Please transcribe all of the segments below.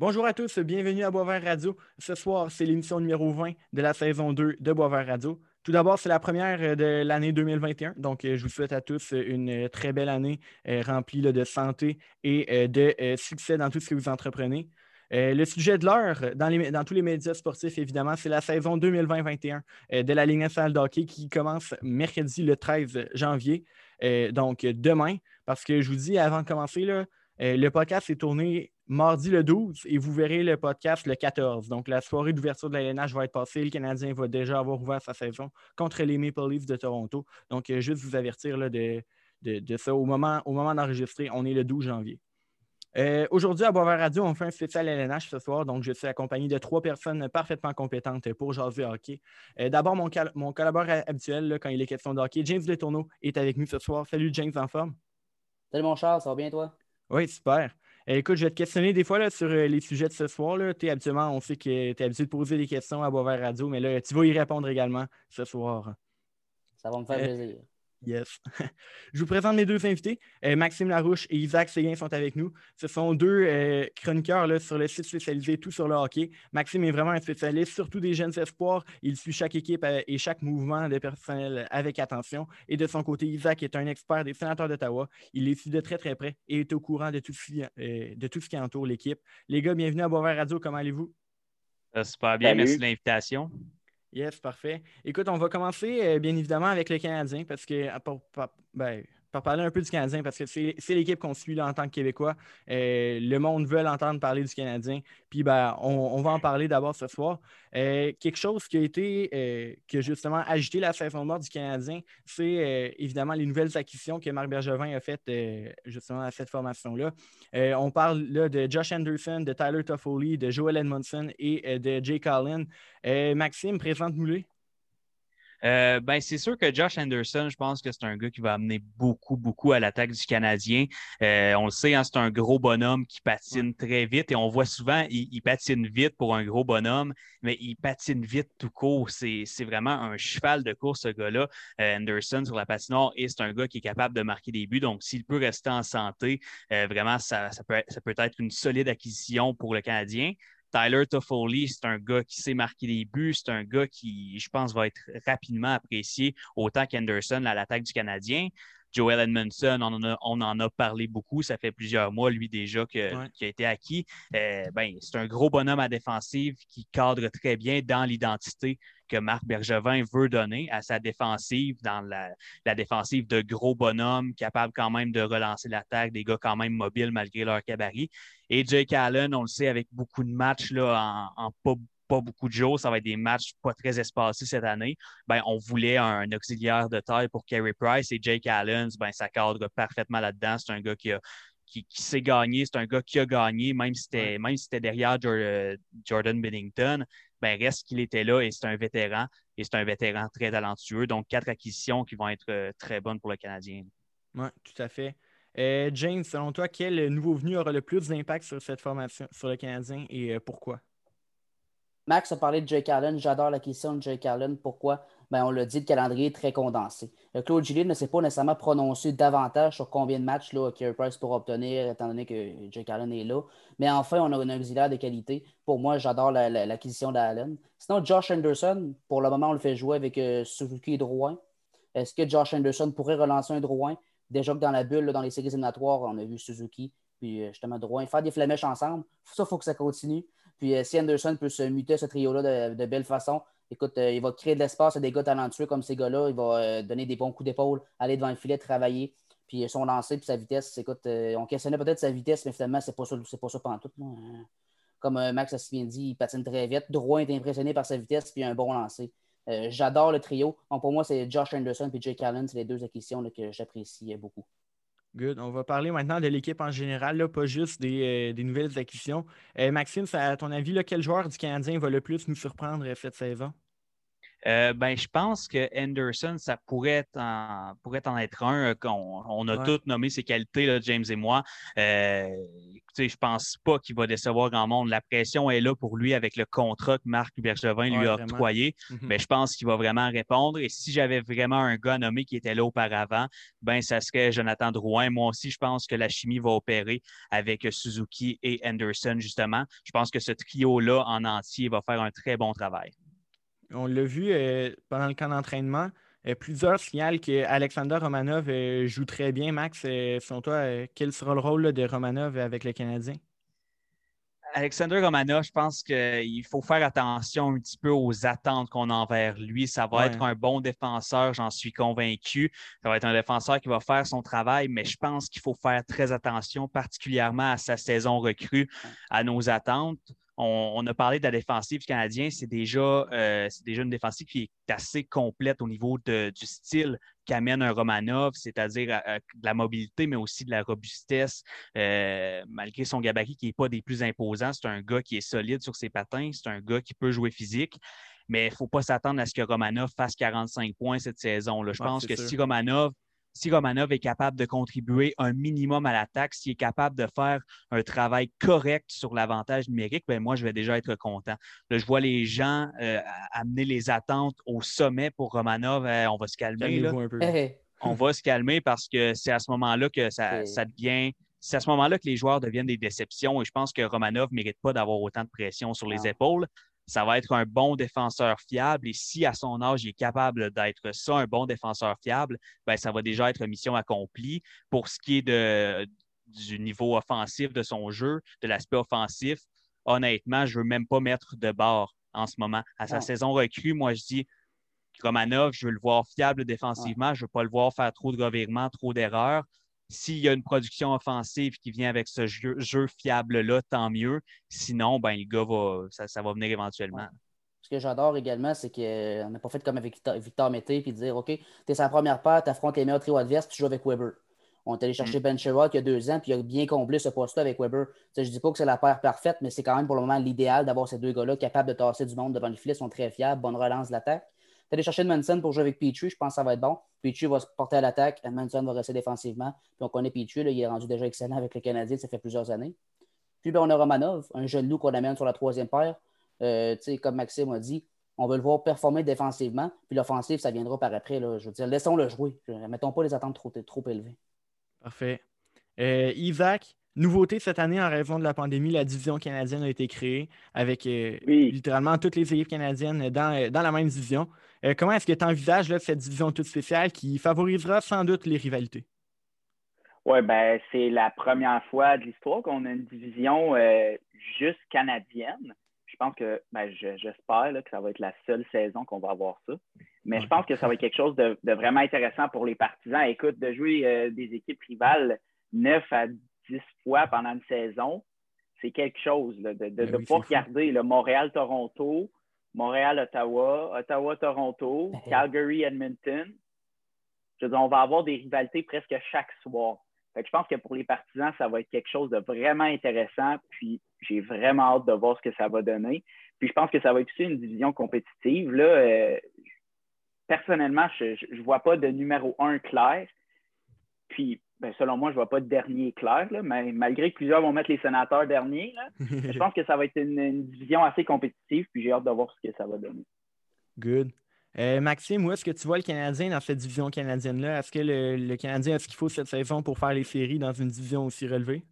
Bonjour à tous, bienvenue à Boisvert Radio. Ce soir, c'est l'émission numéro 20 de la saison 2 de Boisvert Radio. Tout d'abord, c'est la première de l'année 2021. Donc, je vous souhaite à tous une très belle année remplie de santé et de succès dans tout ce que vous entreprenez. le sujet de l'heure dans, tous les médias sportifs, évidemment, c'est la saison 2020-21 de la Ligue nationale de hockey qui commence mercredi le 13 janvier. donc, demain, parce que je vous dis, avant de commencer, le podcast est tourné mardi le 12 et vous verrez le podcast le 14. Donc, la soirée d'ouverture de la LNH va être passée. Le Canadien va déjà avoir ouvert sa saison contre les Maple Leafs de Toronto. Donc, euh, juste vous avertir de, ça au moment, au moment d'enregistrer. On est le 12 janvier. Euh, aujourd'hui, à Boisvert Radio, on fait un spécial LNH ce soir. Donc, je suis accompagné de trois personnes parfaitement compétentes pour jaser hockey. Euh, d'abord, mon, mon, collaborateur habituel, quand il est question de hockey, James Letourneau, est avec nous ce soir. Salut, James, en forme? Salut, mon Charles, ça va bien, toi? Oui, super. Euh, écoute, je vais te questionner des fois là, sur euh, les sujets de ce soir. Là. habituellement, on sait que tu es habitué de poser des questions à Boisvert Radio, mais là, tu vas y répondre également ce soir. Ça va me faire euh, plaisir. Yes. Je vous présente mes deux invités. Euh, Maxime Larouche et Isaac Séguin sont avec nous. Ce sont deux euh, chroniqueurs là, sur le site spécialisé Tout sur le hockey. Maxime est vraiment un spécialiste, surtout des jeunes espoirs. Il suit chaque équipe euh, et chaque mouvement de personnel avec attention. Et de son côté, Isaac est un expert des sénateurs d'Ottawa. Il les suit de très très près et est au courant de tout ce qui, de tout ce qui entoure l'équipe. Les gars, bienvenue à Boisvert Radio. Comment allez-vous? super bien, merci de l'invitation. Yes, parfait. Écoute, on va commencer euh, bien évidemment avec le Canadien parce que, ben, pour parler un peu du Canadien, parce que c'est l'équipe qu'on suit en tant que Québécois. Euh, le monde veut entendre parler du Canadien. Puis ben, on, va en parler d'abord ce soir. Euh, quelque chose qui a été, euh, qui a justement agité la saison morte du Canadien, c'est évidemment les nouvelles acquisitions que Marc Bergevin a faites justement à cette formation-là. on parle là de Josh Anderson, de Tyler Toffoli, de Joel Edmondson et de Jake Allen. Maxime, présente Moulé. Euh, ben, c'est sûr que Josh Anderson, je pense que c'est un gars qui va amener beaucoup, beaucoup à l'attaque du Canadien. Euh, on le sait, hein, c'est un gros bonhomme qui patine très vite et on voit souvent, il, patine vite pour un gros bonhomme, mais il patine vite tout court. C'est vraiment un cheval de course, ce gars-là, euh, Anderson, sur la patinoire et c'est un gars qui est capable de marquer des buts. Donc, s'il peut rester en santé, vraiment, ça, peut, ça peut être une solide acquisition pour le Canadien. Tyler Toffoli, c'est un gars qui sait marquer des buts, c'est un gars qui, je pense, va être rapidement apprécié autant qu'Anderson à l'attaque du Canadien. Joel Edmondson, on en, a, parlé beaucoup. Ça fait plusieurs mois, lui, déjà, qui a été acquis. Euh, ben, c'est un gros bonhomme à défensive qui cadre très bien dans l'identité que Marc Bergevin veut donner à sa défensive, dans la, défensive de gros bonhommes, capable quand même de relancer l'attaque, des gars quand même mobiles malgré leur cabaret. Et Jake Allen, on le sait, avec beaucoup de matchs là, en, en pas beaucoup de jours, ça va être des matchs pas très espacés cette année, ben, on voulait un auxiliaire de taille pour Carey Price et Jake Allen, ben, ça cadre parfaitement là-dedans. C'est un gars qui a, qui, s'est gagné, c'est un gars qui a gagné, même si c'était, même si c'était derrière Jordan Bennington, ben reste qu'il était là et c'est un vétéran et c'est un vétéran très talentueux. Donc, quatre acquisitions qui vont être euh, très bonnes pour le Canadien. Oui, tout à fait. Euh, James, selon toi, quel nouveau venu aura le plus d'impact sur cette formation, sur le Canadien et euh, pourquoi? Max a parlé de Jake Allen. J'adore la question de Jake Allen. Pourquoi? Ben, on l'a dit, le calendrier est très condensé. Euh, Claude Gillet ne s'est pas nécessairement prononcé davantage sur combien de matchs là, Price pourra obtenir, étant donné que Jake Allen est là. Mais enfin, on a un auxiliaire de qualité. Pour moi, j'adore l'acquisition d'Allen. Sinon, Josh Anderson, pour le moment, on le fait jouer avec euh, Suzuki et Drouin. Est-ce que Josh Anderson pourrait relancer un Drouin? Déjà que dans la bulle, dans les séries éliminatoires, on a vu Suzuki puis euh, justement Drouin faire des flamèches ensemble. Ça, il faut que ça continue. Puis euh, si Anderson peut se muter ce trio-là de, belle façon, écoute, euh, il va créer de l'espace à des gars talentueux comme ces gars-là. Il va euh, donner des bons coups d'épaule, aller devant le filet, travailler. Puis son lancer, puis sa vitesse, écoute, on questionnait peut-être sa vitesse, mais finalement, c'est pas ça, pas ça tout. Comme Max a si bien dit, il patine très vite. Drouin est impressionné par sa vitesse, puis un bon lancer. J'adore le trio. pour moi, c'est Josh Anderson et Jake Allen, c'est les deux acquisitions que j'apprécie beaucoup. Good. On va parler maintenant de l'équipe en général, pas juste des, euh, nouvelles acquisitions. Euh, Maxime, à ton avis, quel joueur du Canadien va le plus nous surprendre euh, cette saison? Ben, je pense que Anderson, ça pourrait en, pourrait en être un. On, on a tous nommé ses qualités, James et moi. je pense pas qu'il va décevoir grand monde. La pression est là pour lui avec le contrat que Marc Bergevin lui a octroyé. Mhm. Mais je pense qu'il va vraiment répondre. Et si j'avais vraiment un gars nommé qui était là auparavant, ben ça serait Jonathan Drouin. Moi aussi, je pense que la chimie va opérer avec Suzuki et Anderson, justement. Je pense que ce trio-là en entier va faire un très bon travail. On l'a vu euh, pendant le camp d'entraînement. Euh, plusieurs signalent qu'Alexander Romanov euh, joue très bien. Max, selon toi, quel sera le rôle de Romanov avec le Canadien? Alexander Romanov, je pense qu'il faut faire attention un petit peu aux attentes qu'on a envers lui. Ça va être un bon défenseur, j'en suis convaincu. Ça va être un défenseur qui va faire son travail, mais je pense qu'il faut faire très attention, particulièrement à sa saison recrue, à nos attentes on, a parlé de la défensive canadienne. C'est déjà, euh, déjà une défensive qui est assez complète au niveau du style qu'amène un Romanov, c'est-à-dire euh, euh, de la mobilité, mais aussi de la robustesse, malgré son gabarit qui n'est pas des plus imposants. C'est un gars qui est solide sur ses patins, c'est un gars qui peut jouer physique. Mais il ne faut pas s'attendre à ce que Romanov fasse 45 points cette saison. -là. Je pense que si Romanov si Romanov est capable de contribuer un minimum à l'attaque, s'il est capable de faire un travail correct sur l'avantage numérique, ben moi, je vais déjà être content. Là, je vois les gens euh, amener les attentes au sommet pour Romanov. Euh, on va se calmer. on va se calmer parce que c'est à ce moment-là que ça, devient. C'est à ce moment-là que les joueurs deviennent des déceptions et je pense que Romanov ne mérite pas d'avoir autant de pression sur les épaules ça va être un bon défenseur fiable. Et si à son âge, il est capable d'être ça, un bon défenseur fiable, ben, ça va déjà être mission accomplie. Pour ce qui est de, du niveau offensif de son jeu, de l'aspect offensif, honnêtement, je ne veux même pas mettre de bord en ce moment. À sa saison recrue, moi, je dis Romanov, je veux le voir fiable défensivement. Je ne veux pas le voir faire trop de revirements, trop d'erreurs. S'il y a une production offensive qui vient avec ce jeu, fiable-là, tant mieux. Sinon, ben, le gars va, ça, va venir éventuellement. Ce que j'adore également, c'est qu'on n'a pas fait comme avec Victor, Mété puis dire OK, tu es sa première paire, tu affrontes les meilleurs trios adverses, tu joues avec Weber. On est allé chercher mm. Ben Sherrod il y a deux ans, puis il a bien comblé ce poste-là avec Weber. je ne dis pas que c'est la paire parfaite, mais c'est quand même pour le moment l'idéal d'avoir ces deux gars-là capables de tasser du monde devant le filet, sont très fiables, bonne relance de l'attaque aller chercher Manson pour jouer avec Petrie, je pense que ça va être bon. Petrie va se porter à l'attaque, Manson va rester défensivement. Puis on connaît Petrie, il est rendu déjà excellent avec le Canadien, ça fait plusieurs années. Puis ben, on a Romanov, un jeune loup qu'on amène sur la troisième paire. Euh, comme Maxime a dit, on veut le voir performer défensivement, puis l'offensive, ça viendra par après. Là. Je veux dire, laissons-le jouer. Mettons pas les attentes trop, trop élevées. Parfait. Euh, Isaac, Nouveauté cette année, en raison de la pandémie, la division canadienne a été créée avec euh, littéralement toutes les équipes canadiennes dans, dans la même division. Euh, comment est-ce que tu envisages cette division toute spéciale qui favorisera sans doute les rivalités? Oui, ben c'est la première fois de l'histoire qu'on a une division euh, juste canadienne. Je pense que ben, j'espère que ça va être la seule saison qu'on va avoir ça. Mais je pense que ça va être quelque chose de, vraiment intéressant pour les partisans. Écoute, de jouer euh, des équipes rivales 9 à 10 fois pendant une saison, c'est quelque chose de, de, ben pouvoir regarder le Montréal-Toronto, Montréal-Ottawa, Ottawa-Toronto, Calgary-Edmonton. Je veux dire, on va avoir des rivalités presque chaque soir. je pense que pour les partisans, ça va être quelque chose de vraiment intéressant. Puis j'ai vraiment hâte de voir ce que ça va donner. Puis je pense que ça va être aussi une division compétitive. Là, euh, personnellement, je ne vois pas de numéro un clair. Puis ben, selon moi, je ne vois pas de dernier clair, mais malgré que plusieurs vont mettre les sénateurs derniers, je pense que ça va être une, division assez compétitive, puis j'ai hâte de voir ce que ça va donner. Good. Euh, Maxime, où est-ce que tu vois le Canadien dans cette division canadienne-là? Est-ce que le Canadien a ce qu'il faut cette saison pour faire les séries dans une division aussi relevée?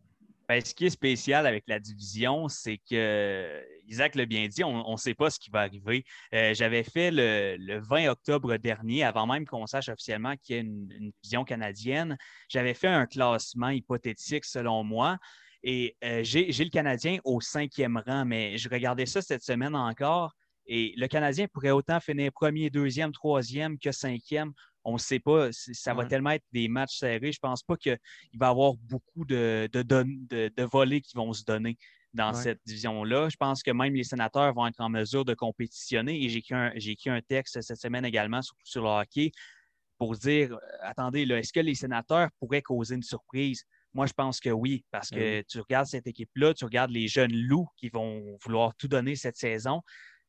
Ben, ce qui est spécial avec la division, c'est que Isaac l'a bien dit, on ne sait pas ce qui va arriver. Euh, j'avais fait le, 20 octobre dernier, avant même qu'on sache officiellement qu'il y a une, division canadienne, j'avais fait un classement hypothétique selon moi. Et euh, j'ai le Canadien au cinquième rang, mais je regardais ça cette semaine encore. Et le Canadien pourrait autant finir premier, deuxième, troisième que cinquième on ne sait pas. Ça va tellement être des matchs serrés. Je ne pense pas qu'il va y avoir beaucoup de, de, volets qui vont se donner dans cette division-là. Je pense que même les sénateurs vont être en mesure de compétitionner. Et j'ai écrit, un, texte cette semaine également sur, sur le hockey pour dire euh, attendez, est-ce que les sénateurs pourraient causer une surprise? Moi, je pense que oui, parce ben que tu regardes cette équipe-là, tu regardes les jeunes loups qui vont vouloir tout donner cette saison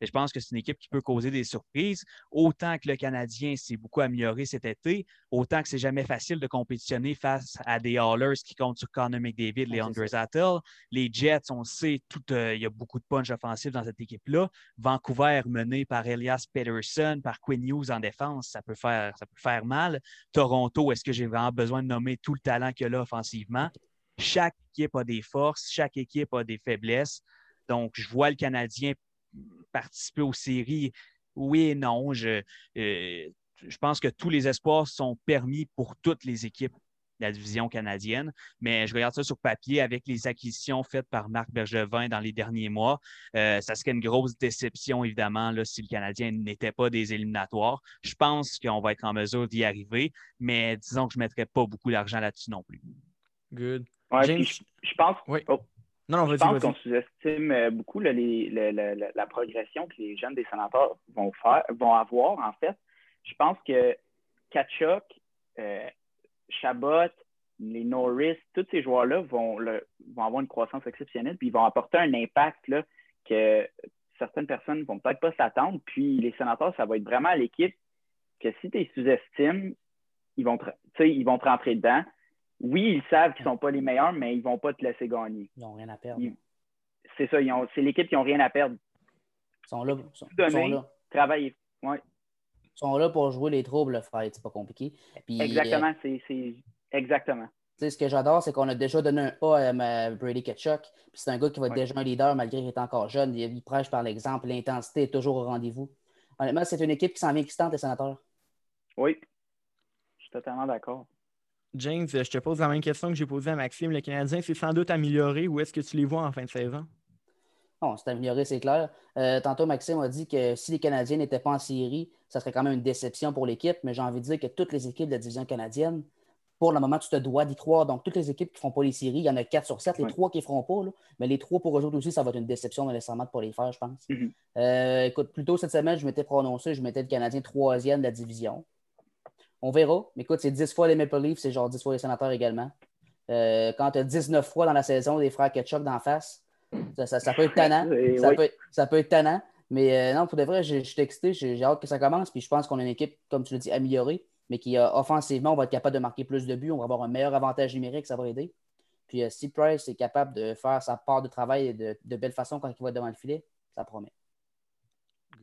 je pense que c'est une équipe qui peut causer des surprises. Autant que le Canadien s'est beaucoup amélioré cet été, autant que c'est jamais facile de compétitionner face à des Hallers qui comptent sur Connor McDavid, les Anders Attel. Les Jets, on sait, tout, euh, il y a beaucoup de punch offensif dans cette équipe-là. Vancouver mené par Elias Peterson, par Quinn Hughes en défense, ça peut faire, ça peut faire mal. Toronto, est-ce que j'ai vraiment besoin de nommer tout le talent qu'il y a là offensivement? Chaque équipe a des forces, chaque équipe a des faiblesses. Donc, je vois le Canadien participer aux séries. Oui et non. Je, euh, je pense que tous les espoirs sont permis pour toutes les équipes de la division canadienne. Mais je regarde ça sur papier avec les acquisitions faites par Marc Bergevin dans les derniers mois. Euh, ça serait une grosse déception, évidemment, là, si le Canadien n'était pas des éliminatoires. Je pense qu'on va être en mesure d'y arriver, mais disons que je ne mettrais pas beaucoup d'argent là-dessus non plus. Good. je, pense. Oui. Oh. Non, je pense qu'on sous-estime euh, beaucoup la, progression que les jeunes des sénateurs vont, faire, vont avoir, en fait. Je pense que Kachuk, euh, Chabot, les Norris, tous ces joueurs-là vont, vont avoir une croissance exceptionnelle, puis ils vont apporter un impact là, que certaines personnes ne vont peut-être pas s'attendre. Puis les sénateurs, ça va être vraiment l'équipe que si tu sous-estimes, ils vont, ils vont te rentrer dedans oui, ils savent qu'ils ne sont pas les meilleurs, mais ils ne vont pas te laisser gagner. Ils n'ont rien à perdre. C'est ça, c'est l'équipe qui n'a rien à perdre. Ils sont là. Sont, là. Travailler. Ouais. Ils sont là pour jouer les troubles, frère. C'est pas compliqué. exactement, c'est exactement. ce que j'adore, c'est qu'on a déjà donné un A à Brady Ketchuk. C'est un gars qui va être déjà un leader malgré qu'il est encore jeune. Il, prêche par l'exemple. L'intensité est toujours au rendez-vous. Honnêtement, c'est une équipe qui s'en vient excitante, les sénateurs. Oui, je suis totalement d'accord. James, je te pose la même question que j'ai posée à Maxime. Le Canadien s'est sans doute amélioré. Où est-ce que tu les vois en fin de saison? Bon, c'est amélioré, c'est clair. Euh, tantôt, Maxime a dit que si les Canadiens n'étaient pas en série, ça serait quand même une déception pour l'équipe, mais j'ai envie de dire que toutes les équipes de la division canadienne, pour le moment, tu te dois d'y croire. Donc, toutes les équipes qui ne font pas les séries, il y en a 4 sur 7, les trois qui ne feront pas. mais les trois pour eux autres aussi, ça va être une déception nécessairement pour les faire, je pense. Mm-hmm. Euh, écoute, plus tôt cette semaine, je m'étais prononcé, je mettais le Canadien troisième de la division. On verra. Mais écoute, c'est 10 fois les Maple Leafs, c'est genre 10 fois les sénateurs également. Euh, quand tu as 19 fois dans la saison des frères Ketchup d'en face, ça, peut être tannant. ça, peut, être tannant. Mais euh, non, pour de vrai, je, suis excité, j'ai hâte que ça commence. Puis je pense qu'on a une équipe, comme tu l'as dit, améliorée, mais qui, euh, offensivement, on va être capable de marquer plus de buts. On va avoir un meilleur avantage numérique, ça va aider. Puis si Price est capable de faire sa part de travail de, de belle façon quand il va devant le filet, ça promet.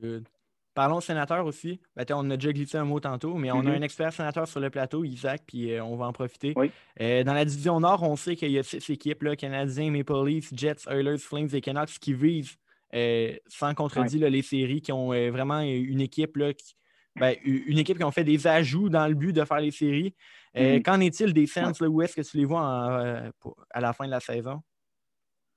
Good. Parlons sénateur aussi. Ben, on a déjà glissé un mot tantôt, mais on a mm-hmm. un expert sénateur sur le plateau, Isaac, puis euh, on va en profiter. Euh, dans la division Nord, on sait qu'il y a six équipes, là, Canadiens, Maple Leafs, Jets, Oilers, Flames et Canucks, qui visent, euh, sans contredit, les séries, qui ont vraiment une équipe là, qui, ben, une équipe qui ont fait des ajouts dans le but de faire les séries. Mm-hmm. Qu'en est-il des Sens? Où est-ce que tu les vois à la fin de la saison?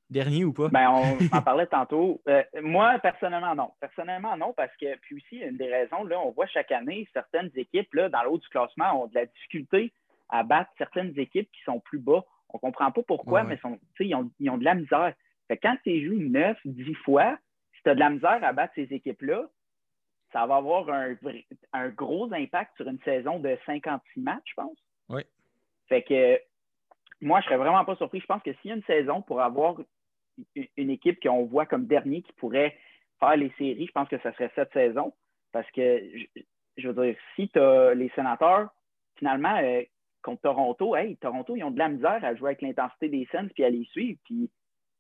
Dernier ou pas? Ben, on en parlait tantôt. Euh, moi, personnellement, non. Personnellement, non, parce que, puis aussi, une des raisons, là, on voit chaque année, certaines équipes, là, dans le haut du classement, ont de la difficulté à battre certaines équipes qui sont plus bas. On ne comprend pas pourquoi, mais sont, ils, ont, ils ont de la misère. Fait quand tu joues 9, 10 fois, si tu as de la misère à battre ces équipes-là, ça va avoir un, un gros impact sur une saison de 56 matchs, je pense. Oui. Fait que moi, je serais vraiment pas surpris. Je pense que s'il y a une saison pour avoir une équipe qu'on voit comme dernier qui pourrait faire les séries, je pense que ce serait cette saison. Parce que, je, veux dire, si tu as les sénateurs, finalement, euh, contre Toronto, hey, Toronto, ils ont de la misère à jouer avec l'intensité des scènes puis à les suivre. Puis,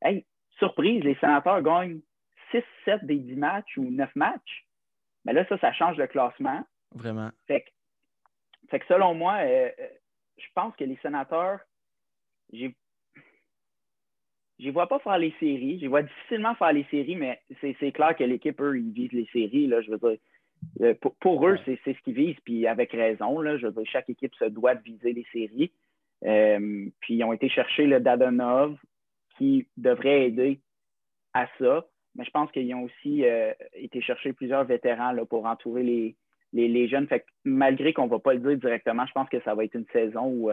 hey, surprise, les sénateurs gagnent 6, 7 des 10 matchs ou 9 matchs. Mais là, ça, ça change le classement. Vraiment. Fait que, selon moi, euh, euh, je pense que les sénateurs, j'ai je ne vois pas faire les séries. Je vois difficilement faire les séries, mais c'est clair que l'équipe, eux, ils visent les séries. Là, je veux dire, euh, pour, eux, c'est ce qu'ils visent, puis avec raison. Là, je veux dire, chaque équipe se doit de viser les séries. Euh, puis ils ont été chercher le Dadonov, qui devrait aider à ça. Mais je pense qu'ils ont aussi euh, été chercher plusieurs vétérans là, pour entourer les, les, jeunes. Fait que malgré qu'on ne va pas le dire directement, je pense que ça va être une saison où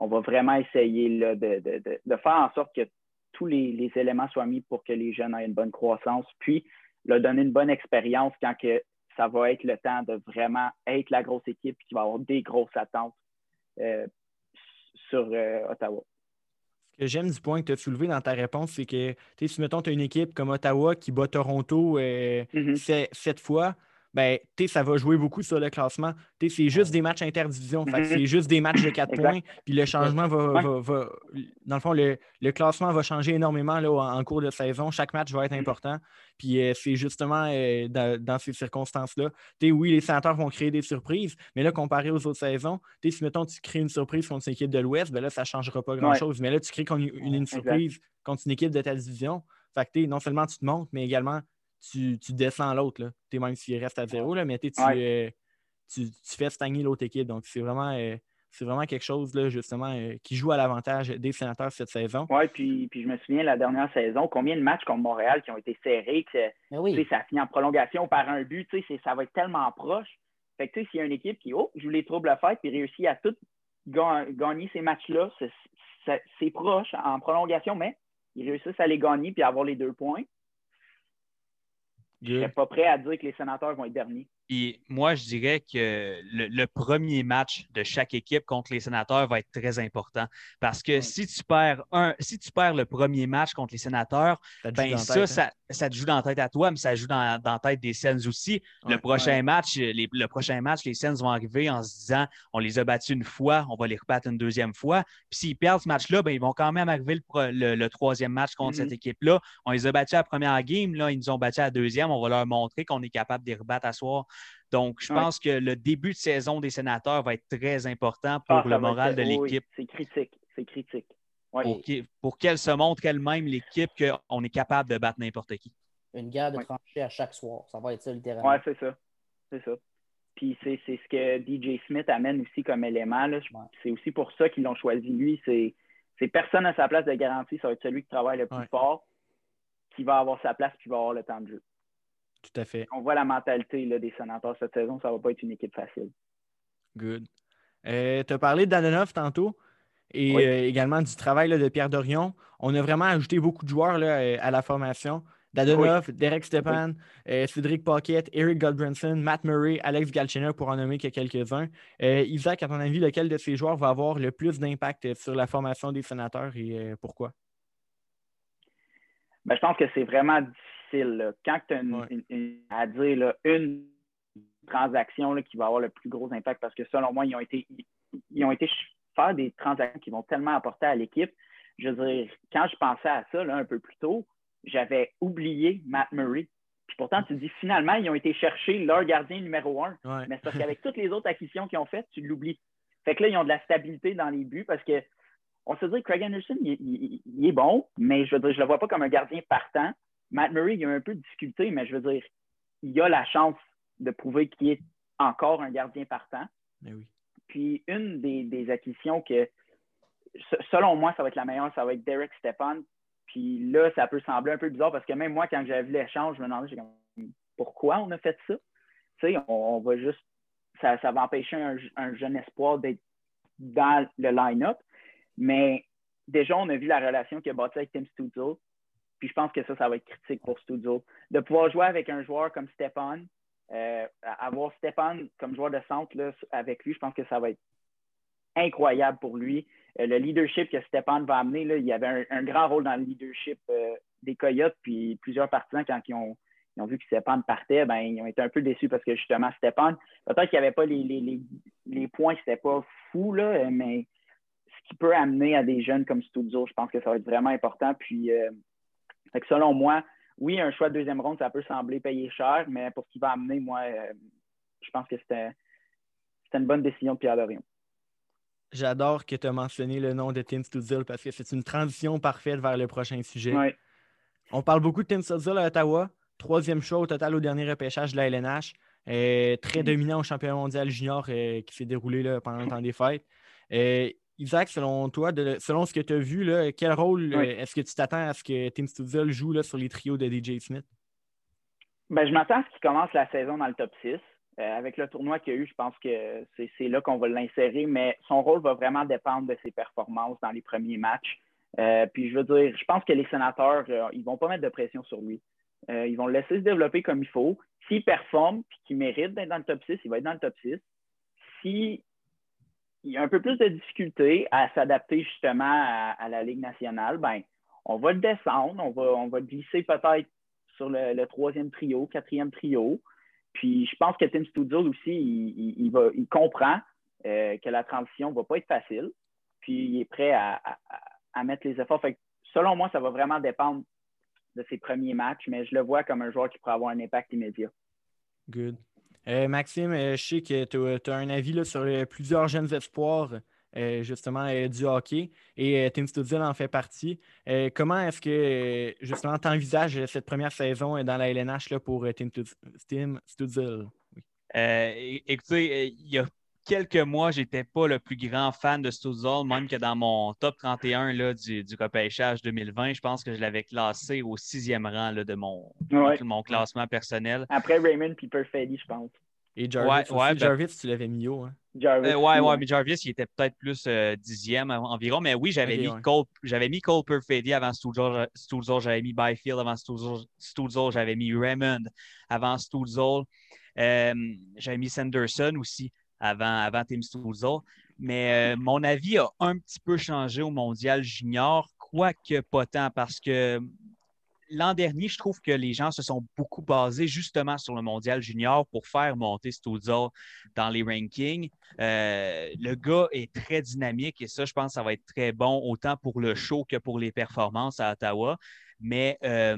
on va vraiment essayer là, de, de, de, faire en sorte que tous les, éléments soient mis pour que les jeunes aient une bonne croissance, puis leur donner une bonne expérience quand que ça va être le temps de vraiment être la grosse équipe qui va avoir des grosses attentes euh, sur euh, Ottawa. que j'aime du point que tu as soulevé dans ta réponse, c'est que si mettons tu as une équipe comme Ottawa qui bat Toronto euh, mm-hmm. sept fois, ben, ça va jouer beaucoup sur le classement. C'est juste des matchs interdivision. Mm-hmm. C'est juste des matchs de 4 points. Puis le changement va, Dans le fond, le, classement va changer énormément là, en, cours de saison. Chaque match va être mm-hmm. important. Puis euh, c'est justement euh, dans, ces circonstances-là. Oui, les sénateurs vont créer des surprises, mais là, comparé aux autres saisons, si mettons tu crées une surprise contre une équipe de l'Ouest, ben là, ça ne changera pas grand-chose. Mais là, tu crées une, surprise contre une équipe de ta division. Fait que non seulement tu te montes, mais également tu, tu descends l'autre. Tu même s'il reste à zéro, là, mais euh, tu, tu, fais stagner l'autre équipe. Donc, c'est vraiment, euh, vraiment quelque chose, là, justement, euh, qui joue à l'avantage des sénateurs cette saison. Oui, puis, puis je me souviens, la dernière saison, combien de matchs contre Montréal qui ont été serrés, que ben ça finit en prolongation par un but, ça va être tellement proche. Fait que, s'il y a une équipe qui, oh, joue les troubles à faire, puis réussit à tout gagner ces matchs-là, c'est proche en prolongation, mais ils réussissent à les gagner puis à avoir les deux points je ne serais pas prêt à dire que les sénateurs vont être derniers. Et moi, je dirais que le, premier match de chaque équipe contre les sénateurs va être très important. Parce que si, tu perds un, si tu perds le premier match contre les sénateurs, ben ça, ça, hein? ça, te joue dans la tête à toi, mais ça joue dans, dans la tête des Sens aussi. le, prochain match, les, le prochain match, les Sens vont arriver en se disant on les a battus une fois, on va les rebattre une deuxième fois. Puis s'ils perdent ce match-là, ben, ils vont quand même arriver le, le, troisième match contre cette mm-hmm. équipe-là. On les a battus à la première game, là, ils nous ont battus à la deuxième. On va leur montrer qu'on est capable de les rebattre à soir. Donc, je pense que le début de saison des sénateurs va être très important pour ah, le moral de l'équipe. c'est critique. C'est critique. Pour, qu'elle se montre elle-même, l'équipe, qu'on est capable de battre n'importe qui. Une guerre de tranchées à chaque soir. Ça va être ça, littéralement. Oui, c'est ça. C'est ça. Puis c'est ce que DJ Smith amène aussi comme élément. C'est aussi pour ça qu'ils l'ont choisi. Lui, c'est personne à sa place de garantie. Ça va être celui qui travaille le plus fort, qui va avoir sa place, qui va avoir le temps de jeu. Tout à fait. On voit la mentalité des sénateurs cette saison. Ça ne va pas être une équipe facile. Good. Euh, tu as parlé de Danonov tantôt et euh, également du travail de Pierre Dorion. On a vraiment ajouté beaucoup de joueurs euh, à la formation. Dadonov, Derek Stepan, Cédric Paquette, Eric Goldbranson, Matt Murray, Alex Galchener, pour en nommer que quelques-uns. Isaac, à ton avis, lequel de ces joueurs va avoir le plus d'impact sur la formation des sénateurs et pourquoi? Ben, je pense que c'est vraiment quand tu as une, à dire une transaction qui va avoir le plus gros impact, parce que selon moi, ils ont été, ils ont été faire des transactions qui vont tellement apporter à l'équipe. Je veux dire, quand je pensais à ça un peu plus tôt, j'avais oublié Matt Murray. Puis pourtant, tu dis finalement, ils ont été chercher leur gardien numéro un. Mais c'est parce qu'avec toutes les autres acquisitions qu'ils ont faites, tu l'oublies. Fait que là, ils ont de la stabilité dans les buts parce que on se dit que Craig Anderson, il, est bon, mais je veux dire, je le vois pas comme un gardien partant. Matt Murray, il a un peu de difficulté, mais je veux dire, il a la chance de prouver qu'il est encore un gardien partant. Mais oui. Puis une des, acquisitions que, selon moi, ça va être la meilleure, ça va être Derek Stepan. Puis là, ça peut sembler un peu bizarre parce que même moi, quand j'avais vu l'échange, je me demandais pourquoi on a fait ça? Tu sais, on, va juste. Ça, va empêcher un, jeune espoir d'être dans le line-up. Mais déjà, on a vu la relation qu'il a bâtie avec Tim Studio. Puis je pense que ça, ça va être critique pour Studio. De pouvoir jouer avec un joueur comme Stepan, euh, avoir Stepan comme joueur de centre là, avec lui, je pense que ça va être incroyable pour lui. Euh, le leadership que Stepan va amener, là, il y avait un, grand rôle dans le leadership euh, des Coyotes, puis plusieurs partisans, quand ils ont, vu que Stepan partait, ben, ils ont été un peu déçus parce que justement, Stepan, peut-être qu'il n'y avait pas les, les, les, points, c'était pas fou, là, mais ce qui peut amener à des jeunes comme Studio, je pense que ça va être vraiment important. Puis selon moi, oui, un choix de deuxième ronde, ça peut sembler payer cher, mais pour ce qu'il va amener, moi, euh, je pense que c'était une bonne décision de Pierre Dorion. J'adore que tu as mentionné le nom de Tim Studzil parce que c'est une transition parfaite vers le prochain sujet. On parle beaucoup de Tim Studzil à Ottawa. Troisième choix au total au dernier repêchage de la LNH. Euh, très mm-hmm. dominant au championnat mondial junior euh, qui s'est déroulé là, pendant le temps des fêtes. Isaac, selon toi, selon ce que tu as vu, quel rôle euh, est-ce que tu t'attends à ce que Tim Studzil joue là, sur les trios de DJ Smith? Ben, je m'attends à ce qu'il commence la saison dans le top 6. Euh, avec le tournoi qu'il y a eu, je pense que c'est là qu'on va l'insérer, mais son rôle va vraiment dépendre de ses performances dans les premiers matchs. Euh, puis je veux dire, je pense que les sénateurs, ils ne vont pas mettre de pression sur lui. ils vont le laisser se développer comme il faut. S'il performe et qu'il mérite d'être dans le top 6, il va être dans le top 6. Si il y a un peu plus de difficulté à s'adapter justement à, la Ligue nationale, ben, on va le descendre, on va, on va glisser peut-être sur le, troisième trio, quatrième trio. Puis je pense que Tim Studzul aussi, il, va, il comprend euh, que la transition ne va pas être facile. Puis il est prêt à, mettre les efforts. selon moi, ça va vraiment dépendre de ses premiers matchs, mais je le vois comme un joueur qui pourrait avoir un impact immédiat. Good. Euh, Maxime, euh, je sais que tu as, un avis sur plusieurs jeunes espoirs euh, justement du hockey et Tim Studzil en fait partie. comment est-ce que justement tu envisages cette première saison dans la LNH là, pour Tim, Tim Studzil? écoutez, il y a quelques mois, j'étais pas le plus grand fan de Studzil, même que dans mon top 31 là, du, du repêchage 2020, je pense que je l'avais classé au sixième rang de mon, mon classement personnel. Après Raymond Piper je pense. Et Jarvis, ben Jarvis tu l'avais mis haut. Hein? Jarvis, euh, ouais, ouais, mais Jarvis, il était peut-être plus euh, dixième environ. Mais oui, j'avais mis, Cole, j'avais mis Cole Perfetti avant Stuzol. J'avais mis Byfield avant Stuzol. J'avais mis Raymond avant Stuzol. Euh, j'avais mis Sanderson aussi avant, avant Tim Stuzol. Mais mon avis a un petit peu changé au mondial junior, quoique pas tant, parce que l'an dernier, je trouve que les gens se sont beaucoup basés justement sur le mondial junior pour faire monter Stoudzol dans les rankings. Euh, le gars est très dynamique et ça, je pense que ça va être très bon autant pour le show que pour les performances à Ottawa. Mais euh,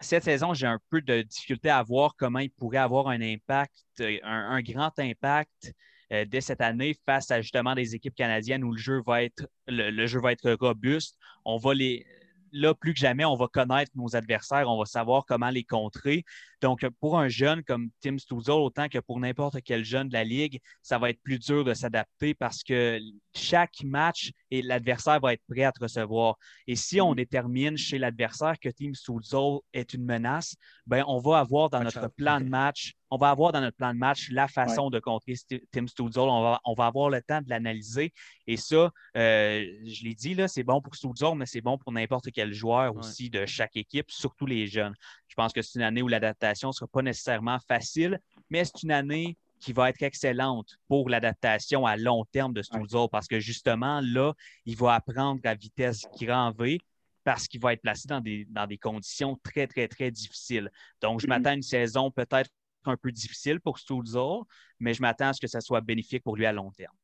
cette saison, j'ai un peu de difficulté à voir comment il pourrait avoir un impact, un, grand impact euh, dès cette année face à justement des équipes canadiennes où le jeu va être le jeu va être robuste. On va les là, plus que jamais, on va connaître nos adversaires, on va savoir comment les contrer. Donc, pour un jeune comme Tim Stuzol, autant que pour n'importe quel jeune de la Ligue, ça va être plus dur de s'adapter parce que chaque match et l'adversaire va être prêt à te recevoir. Et si on détermine chez l'adversaire que Tim Stuzol est une menace, ben, on va avoir dans notre plan de match on va avoir dans notre plan de match la façon de contrer Tim Stutzel. On va, on va avoir le temps de l'analyser. Et ça, euh, je l'ai dit, c'est bon pour Stutzel, mais c'est bon pour n'importe quel joueur aussi de chaque équipe, surtout les jeunes. Je pense que c'est une année où l'adaptation ne sera pas nécessairement facile, mais c'est une année qui va être excellente pour l'adaptation à long terme de Stutzel parce que justement, là, il va apprendre à vitesse grand V parce qu'il va être placé dans des, dans des conditions très, très, très difficiles. Donc, je m'attends à une saison peut-être un peu difficile pour Stulzor, mais je m'attends à ce que ça soit bénéfique pour lui à long terme.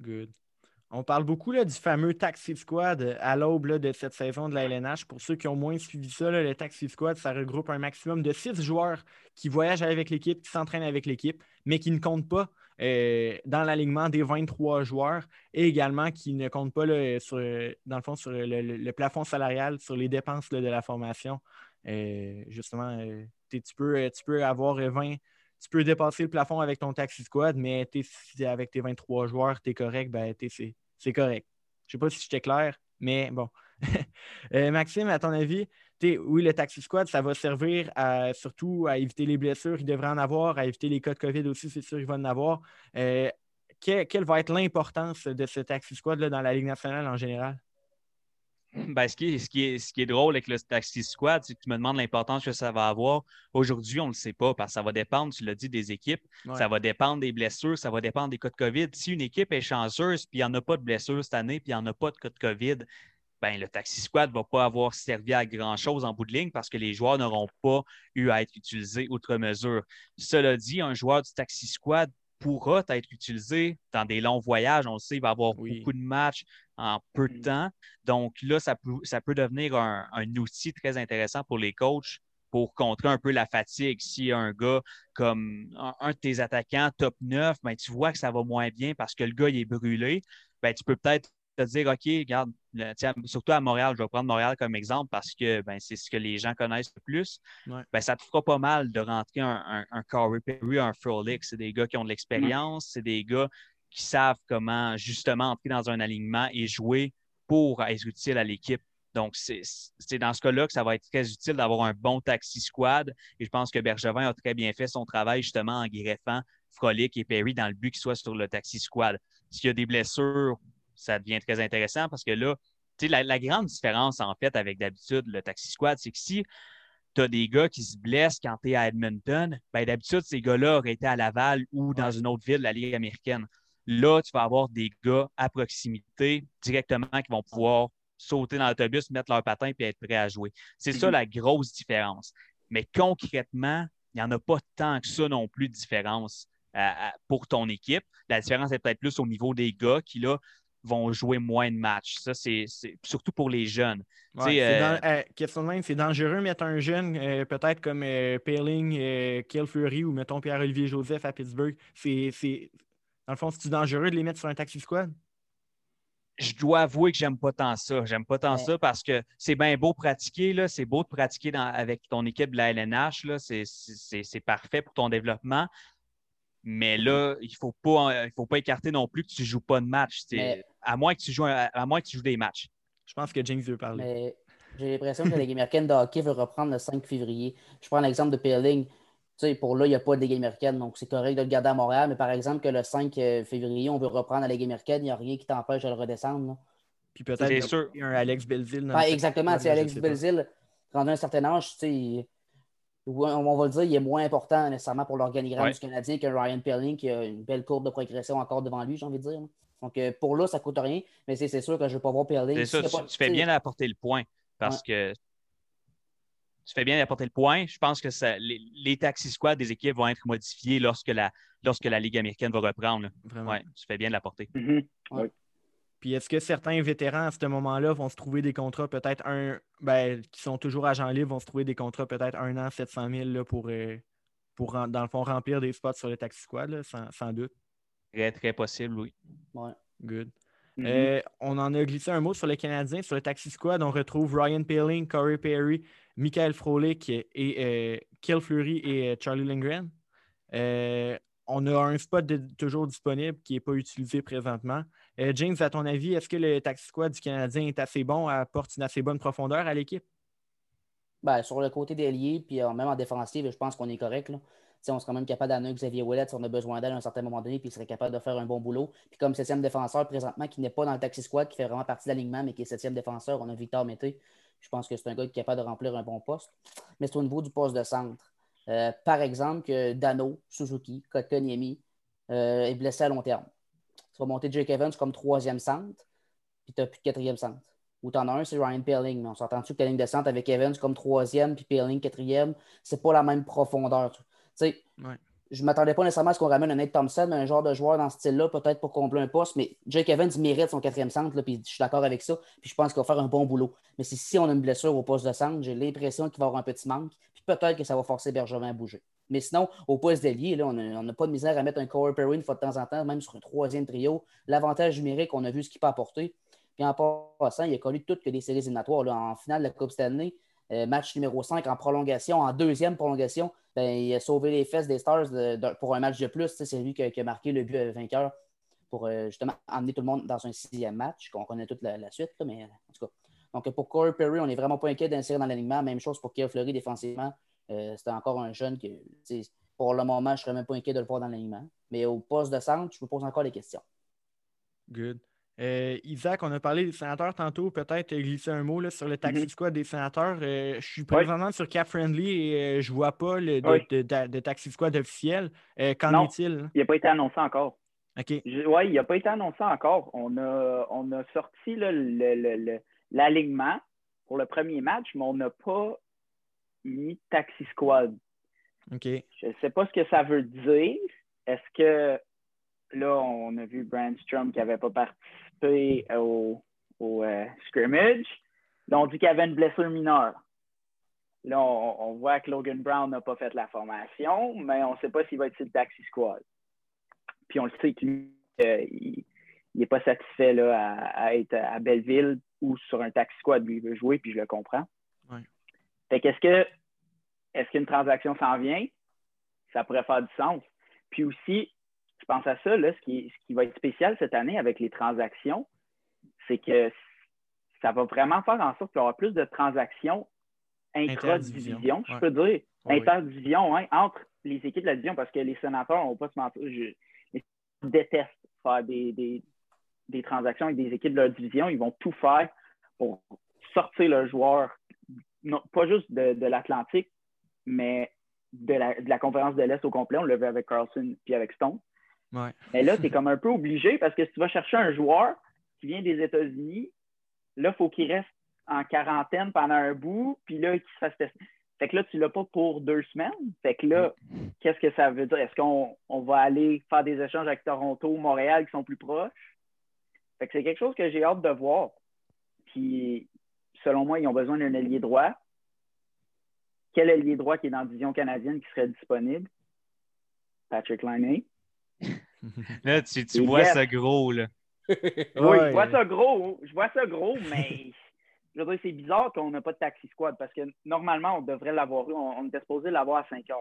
Good. On parle beaucoup là, du fameux Taxi Squad à l'aube de cette saison de la LNH. Pour ceux qui ont moins suivi ça, le Taxi Squad, ça regroupe un maximum de six joueurs qui voyagent avec l'équipe, qui s'entraînent avec l'équipe, mais qui ne comptent pas euh, dans l'alignement des 23 joueurs et également qui ne comptent pas dans le fond sur le, plafond salarial, sur les dépenses de la formation. Euh, justement, euh, tu peux, euh, avoir 20, euh, tu peux dépasser le plafond avec ton taxi squad, mais avec tes 23 joueurs, tu es correct, ben, c'est correct. Je ne sais pas si j'étais clair, mais bon. Euh, Maxime, à ton avis, oui, le taxi squad, ça va servir surtout à éviter les blessures, il devrait en avoir, à éviter les cas de COVID aussi, c'est sûr qu'il va en avoir. quelle va être l'importance de ce taxi squad-là dans la Ligue nationale en général? Ben, ce, qui est, ce, qui est, ce qui est drôle avec le Taxi Squad, c'est que tu me demandes l'importance que ça va avoir. Aujourd'hui, on ne le sait pas parce que ça va dépendre, tu l'as dit, des équipes. Ça va dépendre des blessures, ça va dépendre des cas de COVID. Si une équipe est chanceuse puis il n'y en a pas de blessures cette année puis il n'y en a pas de cas de COVID, ben, le Taxi Squad ne va pas avoir servi à grand-chose en bout de ligne parce que les joueurs n'auront pas eu à être utilisés outre mesure. Cela dit, un joueur du Taxi Squad pourra être utilisé dans des longs voyages. On le sait, il va y avoir beaucoup de matchs en peu de mm. temps. Donc là, ça peut, ça peut devenir un, outil très intéressant pour les coachs pour contrer un peu la fatigue. Si un gars comme un, de tes attaquants top 9, ben, tu vois que ça va moins bien parce que le gars il est brûlé, ben, tu peux peut-être te dire, OK, regarde, surtout à Montréal, je vais prendre Montréal comme exemple parce que ben, c'est ce que les gens connaissent le plus. Ben, ça te fera pas mal de rentrer un, un, Corey Perry, un Frolic. C'est des gars qui ont de l'expérience, c'est des gars qui savent comment justement entrer dans un alignement et jouer pour être utile à l'équipe. Donc, c'est dans ce cas-là que ça va être très utile d'avoir un bon taxi squad. Et je pense que Bergevin a très bien fait son travail justement en greffant Frolic et Perry dans le but qu'ils soient sur le taxi squad. S'il y a des blessures, ça devient très intéressant parce que là, la, la grande différence en fait avec d'habitude le taxi squad, c'est que si tu as des gars qui se blessent quand tu es à Edmonton, ben, d'habitude, ces gars-là auraient été à Laval ou dans une autre ville de la Ligue américaine. Là, tu vas avoir des gars à proximité directement qui vont pouvoir sauter dans l'autobus, mettre leur patin et être prêts à jouer. C'est ça mhm. la grosse différence. Mais concrètement, il n'y en a pas tant que ça non plus de différence euh, pour ton équipe. La différence est peut-être plus au niveau des gars qui, là, vont jouer moins de matchs. Ça, c'est surtout pour les jeunes. Ouais, euh... euh c'est dangereux mettre un jeune, euh, peut-être comme euh, Paling, Kill Fury ou mettons Pierre-Olivier Joseph à Pittsburgh. C'est, dans le fond, c'est dangereux de les mettre sur un taxi squad? je dois avouer que j'aime pas tant ça. J'aime pas tant ça parce que c'est bien beau pratiquer, c'est beau de pratiquer avec ton équipe de la LNH, c'est parfait pour ton développement. Mais là, il ne faut, pas, faut pas écarter non plus que tu ne joues pas de match. À, moins que tu joues, à, moins que tu joues des matchs. Je pense que James veut parler. J'ai l'impression que la Ligue américaine de hockey veut reprendre le 5 février. Je prends l'exemple de Peeling. pour là, il n'y a pas de Ligue américaine, donc c'est correct de le garder à Montréal. Mais par exemple, que le 5 euh, février, on veut reprendre la Ligue américaine, il n'y a rien qui t'empêche de le redescendre. Puis peut-être un Alex Belzile. exactement. Alex Belzile, rendu un certain âge, tu on va le dire, il est moins important nécessairement pour l'organigramme du Canadien que Ryan Pelling qui a une belle courbe de progression encore devant lui, j'ai envie de dire. Donc euh, pour là, ça ne coûte rien, mais c'est sûr que je ne vais pas voir Pelling. C'est ça, tu, fais bien d'apporter le point parce que tu fais bien d'apporter le point. Je pense que les, les taxi squads des équipes vont être modifiés lorsque la, lorsque la Ligue américaine va reprendre. Ouais, tu fais bien de l'apporter. Mm-hmm. Puis est-ce que certains vétérans à ce moment-là vont se trouver des contrats peut-être un, ben, qui sont toujours agents libres, vont se trouver des contrats peut-être un an, 700 000 là, pour, euh, pour, dans le fond, remplir des spots sur le taxi squad, sans, doute? Très, très possible, oui. Ouais. Good. Mm-hmm. Euh, on en a glissé un mot sur les Canadiens. Sur le Taxi Squad, on retrouve Ryan Paling, Corey Perry, Michael Frolik et euh, Kill Fleury et Charlie Lindgren. on a un spot toujours disponible qui n'est pas utilisé présentement. Euh, James, à ton avis, est-ce que le taxi squad du Canadien est assez bon, apporte une assez bonne profondeur à l'équipe? Ben, sur le côté des alliés, puis euh, même en défensive, je pense qu'on est correct. On serait quand même capable d'amener Xavier Ouellet si on a besoin d'aide à un certain moment donné, puis il serait capable de faire un bon boulot. Puis comme septième défenseur présentement, qui n'est pas dans le taxi squad, qui fait vraiment partie de l'alignement, mais qui est septième défenseur, on a Victor Mété. Je pense que c'est un gars qui est capable de remplir un bon poste. Mais c'est au niveau du poste de centre. Euh, par exemple, que Dano, Suzuki, Kotkaniemi est blessé à long terme tu vas monter Jake Evans comme troisième centre, puis tu n'as plus de quatrième centre. Ou tu en as un, c'est Ryan Pelling, mais on s'entend-tu que ta ligne de centre avec Evans comme troisième, puis Pelling quatrième, c'est pas la même profondeur. Tu sais, je ne m'attendais pas nécessairement à ce qu'on ramène un Nate Thompson, mais un genre de joueur dans ce style-là, peut-être pour combler un poste, mais Jake Evans mérite son quatrième centre, puis je suis d'accord avec ça, puis je pense qu'il va faire un bon boulot. Mais si on a une blessure au poste de centre, j'ai l'impression qu'il va avoir un petit manque, puis peut-être que ça va forcer Bergevin à bouger. Mais sinon, au poste d'ailier, on n'a pas de misère à mettre un Corey Perry une fois de temps en temps, même sur un troisième trio. L'avantage numérique, on a vu ce qu'il peut apporter. Puis en passant, il a connu toutes que des séries éliminatoires. En finale de la Coupe Stanley, euh, match numéro 5 en prolongation, en deuxième prolongation, ben, il a sauvé les fesses des Stars pour un match de plus. C'est lui qui a, marqué le but vainqueur pour euh, justement amener tout le monde dans un sixième match, qu'on connaît toute la, suite. mais en tout cas. Donc pour Corey Perry, on n'est vraiment pas inquiet d'insérer dans l'alignement. Même chose pour Kyle Fleury défensivement. Euh, c'était encore un jeune que, pour le moment, je ne serais même pas inquiet de le voir dans l'alignement. Mais au poste de centre, je me pose encore des questions. Good. Euh, Isaac, on a parlé des sénateurs tantôt. Peut-être glisser un mot sur le taxi mm-hmm. squad des sénateurs. Euh, je suis présentement sur Cap Friendly et je ne vois pas le, de, taxi squad officiel. Qu'en est-il? Il n'a pas été annoncé encore. OK. Oui, il n'a pas été annoncé encore. On a, on a sorti l'alignement pour le premier match, mais on n'a pas mis Taxi Squad. OK. Je ne sais pas ce que ça veut dire. Est-ce que là, on a vu Brandstrom qui n'avait pas participé au, euh, scrimmage. Là, on dit qu'il y avait une blessure mineure. Là, on, voit que Logan Brown n'a pas fait la formation, mais on ne sait pas s'il va être sur le Taxi Squad. Puis on le sait qu'il euh, n'est pas satisfait là, à, être à Belleville ou sur un Taxi Squad. Lui, il veut jouer, puis je le comprends. Fait qu'est-ce que est-ce qu'une transaction s'en vient? Ça pourrait faire du sens. Puis aussi, je pense à ça, là, ce, qui, ce qui va être spécial cette année avec les transactions, c'est que ça va vraiment faire en sorte qu'il y aura plus de transactions intra-division, je peux dire. Interdivision, hein, entre les équipes de la division, parce que les sénateurs, on va pas se mentir, je, détestent faire des, des, transactions avec des équipes de leur division. Ils vont tout faire pour sortir le joueur non, pas juste de, l'Atlantique, mais de la, conférence de l'Est au complet. On l'a vu avec Carlson puis avec Stone. Mais là, tu es comme un peu obligé parce que si tu vas chercher un joueur qui vient des États-Unis, là, il faut qu'il reste en quarantaine pendant un bout, puis là, qu'il se fasse tester. Fait que là, tu l'as pas pour deux semaines. Fait que là, qu'est-ce que ça veut dire? Est-ce qu'on va aller faire des échanges avec Toronto, Montréal qui sont plus proches? Fait que c'est quelque chose que j'ai hâte de voir. Puis, selon moi, ils ont besoin d'un allié droit. Quel allié droit qui est dans la division canadienne qui serait disponible? Patrick Liney. là, tu, vois ça gros, là. oui, je vois ça gros. Je vois ça gros, mais je veux dire, c'est bizarre qu'on n'a pas de taxi squad parce que normalement, on devrait l'avoir eu. On, était supposé l'avoir à 5 heures.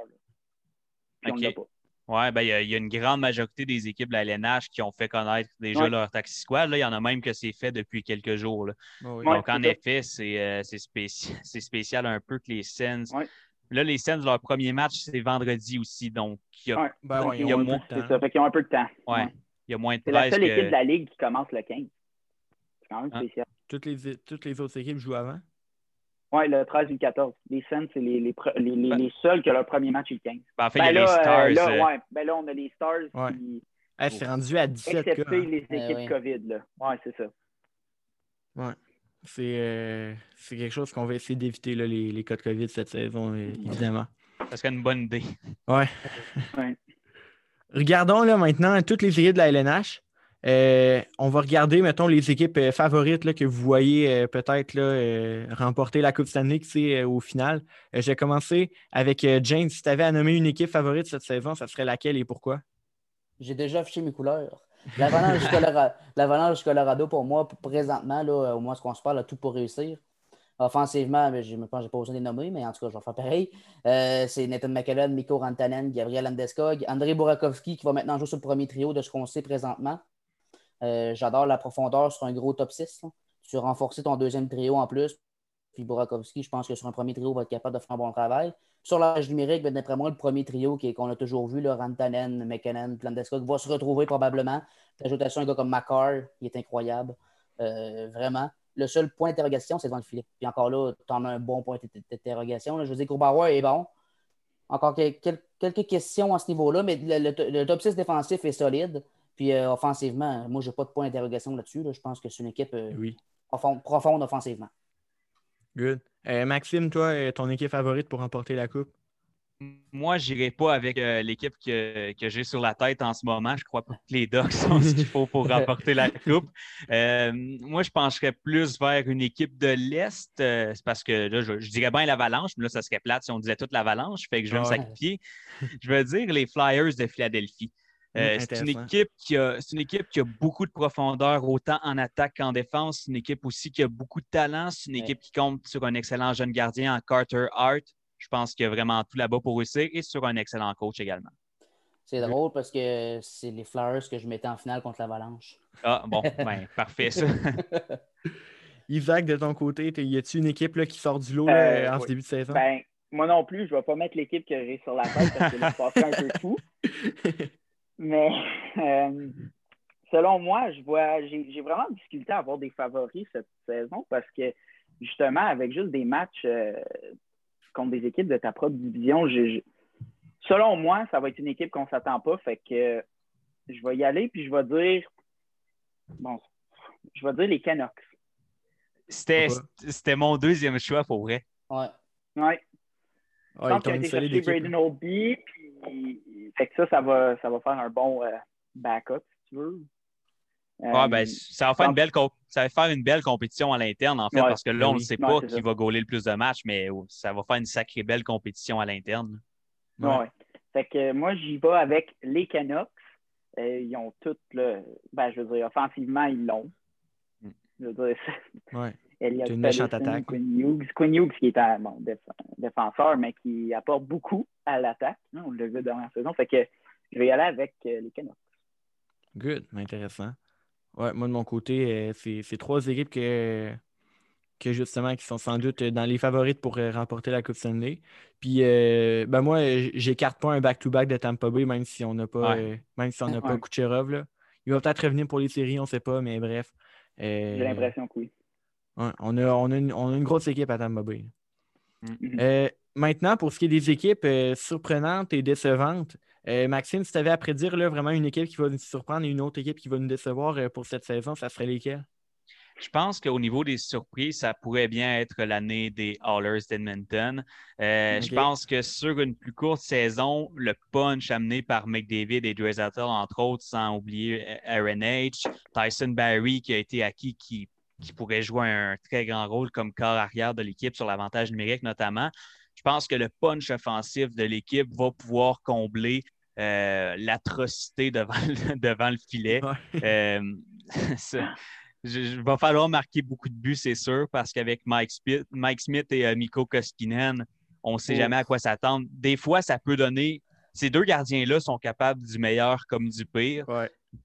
Puis on l'a pas. Oui, ben, il y, a une grande majorité des équipes de la LNH qui ont fait connaître déjà leur taxi squad. Là, il y en a même que c'est fait depuis quelques jours. Là. Donc, en effet, euh, c'est spécial, un peu que les Sens. Là, les Sens, leur premier match, c'est vendredi aussi. Donc, il y a, ben, il y a moins de temps. ça, fait qu'ils ont un peu de temps. Ouais. Il y a moins de C'est la seule équipe de la Ligue qui commence le 15. C'est quand même hein? spécial. Toutes les, toutes les autres équipes jouent avant? Oui, le 13 et le 14. Les Sens, c'est les, les, les, ben les, seuls que leur premier match est le 15. Ben, en fait, il y a ben les Stars. Euh, là, euh, ouais, ben là, on a les Stars qui. c'est rendu à 17 Excepté cas, hein. les équipes COVID, là. Ouais, c'est ça. Ouais. C'est euh, quelque chose qu'on va essayer d'éviter, les, les cas de COVID cette saison, évidemment. Ça serait une bonne idée. Ouais. ouais. Regardons là maintenant toutes les équipes de la LNH. Euh, on va regarder, mettons, les équipes euh, favorites là, que vous voyez euh, peut-être remporter la Coupe Stanley au final. je vais commencer avec James. Si tu avais à nommer une équipe favorite cette saison, ça serait laquelle et pourquoi? J'ai déjà affiché mes couleurs. L'Avalanche Colorado, Colorado, pour moi, présentement, là, au moins ce qu'on se parle, a tout pour réussir. Offensivement, ben, je ne pense que pas besoin de les nommer, mais en tout cas, je vais faire pareil. c'est Nathan McKellen, Mikko Rantanen, Gabriel Landeskog, André Burakovsky qui va maintenant jouer sur le premier trio de ce qu'on sait présentement. Euh, j'adore la profondeur sur un gros top 6. Tu renforcer ton deuxième trio en plus. Puis Burakovsky, je pense que sur un premier trio, va être capable de faire un bon travail. Sur l'âge numérique, ben, d'après moi, le premier trio qu'on a toujours vu, là, Rantanen, McKinnon, Landeskog, va se retrouver probablement. Tu à un gars comme Macar, qui est incroyable. Euh, vraiment. Le seul point d'interrogation, c'est devant le filet. Puis encore là, tu en as un bon point d'interrogation. Je veux dire, est bon. Encore quelques questions à ce niveau-là, mais le, top 6 défensif est solide. Puis euh, offensivement, moi, je n'ai pas de point d'interrogation là-dessus. Je pense que c'est une équipe euh, profonde, offensivement. Good. Euh, Maxime, toi, ton équipe favorite pour remporter la Coupe? Moi, je n'irai pas avec l'équipe que, j'ai sur la tête en ce moment. Je crois pas que les Ducks sont ce qu'il faut pour remporter la Coupe. moi, je pencherais plus vers une équipe de l'Est. c'est parce que là, je, dirais bien l'Avalanche, mais là, ça serait plate si on disait toute l'Avalanche. Fait que je vais me sacrifier. Je veux dire les Flyers de Philadelphie. Euh, c'est une, équipe qui a, une équipe qui a beaucoup de profondeur, autant en attaque qu'en défense. C'est une équipe aussi qui a beaucoup de talent. C'est une équipe qui compte sur un excellent jeune gardien en Carter Hart. Je pense qu'il y a vraiment tout là-bas pour réussir et sur un excellent coach également. C'est drôle parce que c'est les Flyers que je mettais en finale contre l'Avalanche. Ah, bon, ben, parfait ça. Isaac, de ton côté, y a-t-il une équipe là, qui sort du lot euh, en ce début de saison? Ben, moi non plus, je ne vais pas mettre l'équipe que j'ai sur la tête parce que je passer un peu fou. Mais euh, selon moi, je vois, j'ai vraiment difficulté à avoir des favoris cette saison parce que justement, avec juste des matchs euh, contre des équipes de ta propre division, selon moi, ça va être une équipe qu'on ne s'attend pas. Fait que je vais y aller puis je vais dire bon, je vais dire les Canucks. C'était mon deuxième choix pour vrai. Ouais. Ouais. Je pense qu'il a été chercher Braden Oldby, fait que ça, ça va, ça va faire un bon euh, backup, si tu veux. ben, euh, ça, va faire une belle ça va faire une belle compétition à l'interne, en fait, parce que là, on ne sait pas qui va gauler le plus de matchs, mais ça va faire une sacrée belle compétition à l'interne. Oui. Fait que moi, j'y vais avec les Canucks. Euh, ils ont toutes le. Ben, je veux dire, offensivement, ils l'ont. Mm. Je veux dire, ouais. Elliot une méchante attaque. Quinn Hughes, Quinn Hughes, qui est un bon, défenseur, mais qui apporte beaucoup à l'attaque. Hein, on l'a vu dans la saison. Fait que je vais y aller avec euh, les Canucks. Good, intéressant. Ouais, moi, de mon côté, euh, c'est trois équipes que, que, justement, qui sont sans doute dans les favorites pour euh, remporter la Coupe Stanley. Puis, ben moi, j'écarte pas un back-to-back de Tampa Bay, même si on n'a pas, même si on n'a pas Kucherov. Là. Il va peut-être revenir pour les séries, on ne sait pas, mais bref. J'ai l'impression que oui on, a, on, a une, grosse équipe à Tampa Bay. Mm-hmm. Euh, maintenant, pour ce qui est des équipes euh, surprenantes et décevantes, euh, Maxime, si tu avais à prédire là, vraiment une équipe qui va nous surprendre et une autre équipe qui va nous décevoir pour cette saison, ça serait lesquelles? Je pense qu'au niveau des surprises, ça pourrait bien être l'année des Hallers d'Edmonton. Je pense que sur une plus courte saison, le punch amené par McDavid et Dreisaitl, entre autres, sans oublier Aaron H., Tyson Barry qui a été acquis, qui, qui pourrait jouer un très grand rôle comme corps arrière de l'équipe sur l'avantage numérique notamment je pense que le punch offensif de l'équipe va pouvoir combler euh, l'atrocité devant, devant, le filet. Euh, il va falloir marquer beaucoup de buts, c'est sûr, parce qu'avec Mike, Smith et euh, Miko Koskinen, on ne sait jamais à quoi s'attendre. Des fois, ça peut donner. Ces deux gardiens-là sont capables du meilleur comme du pire.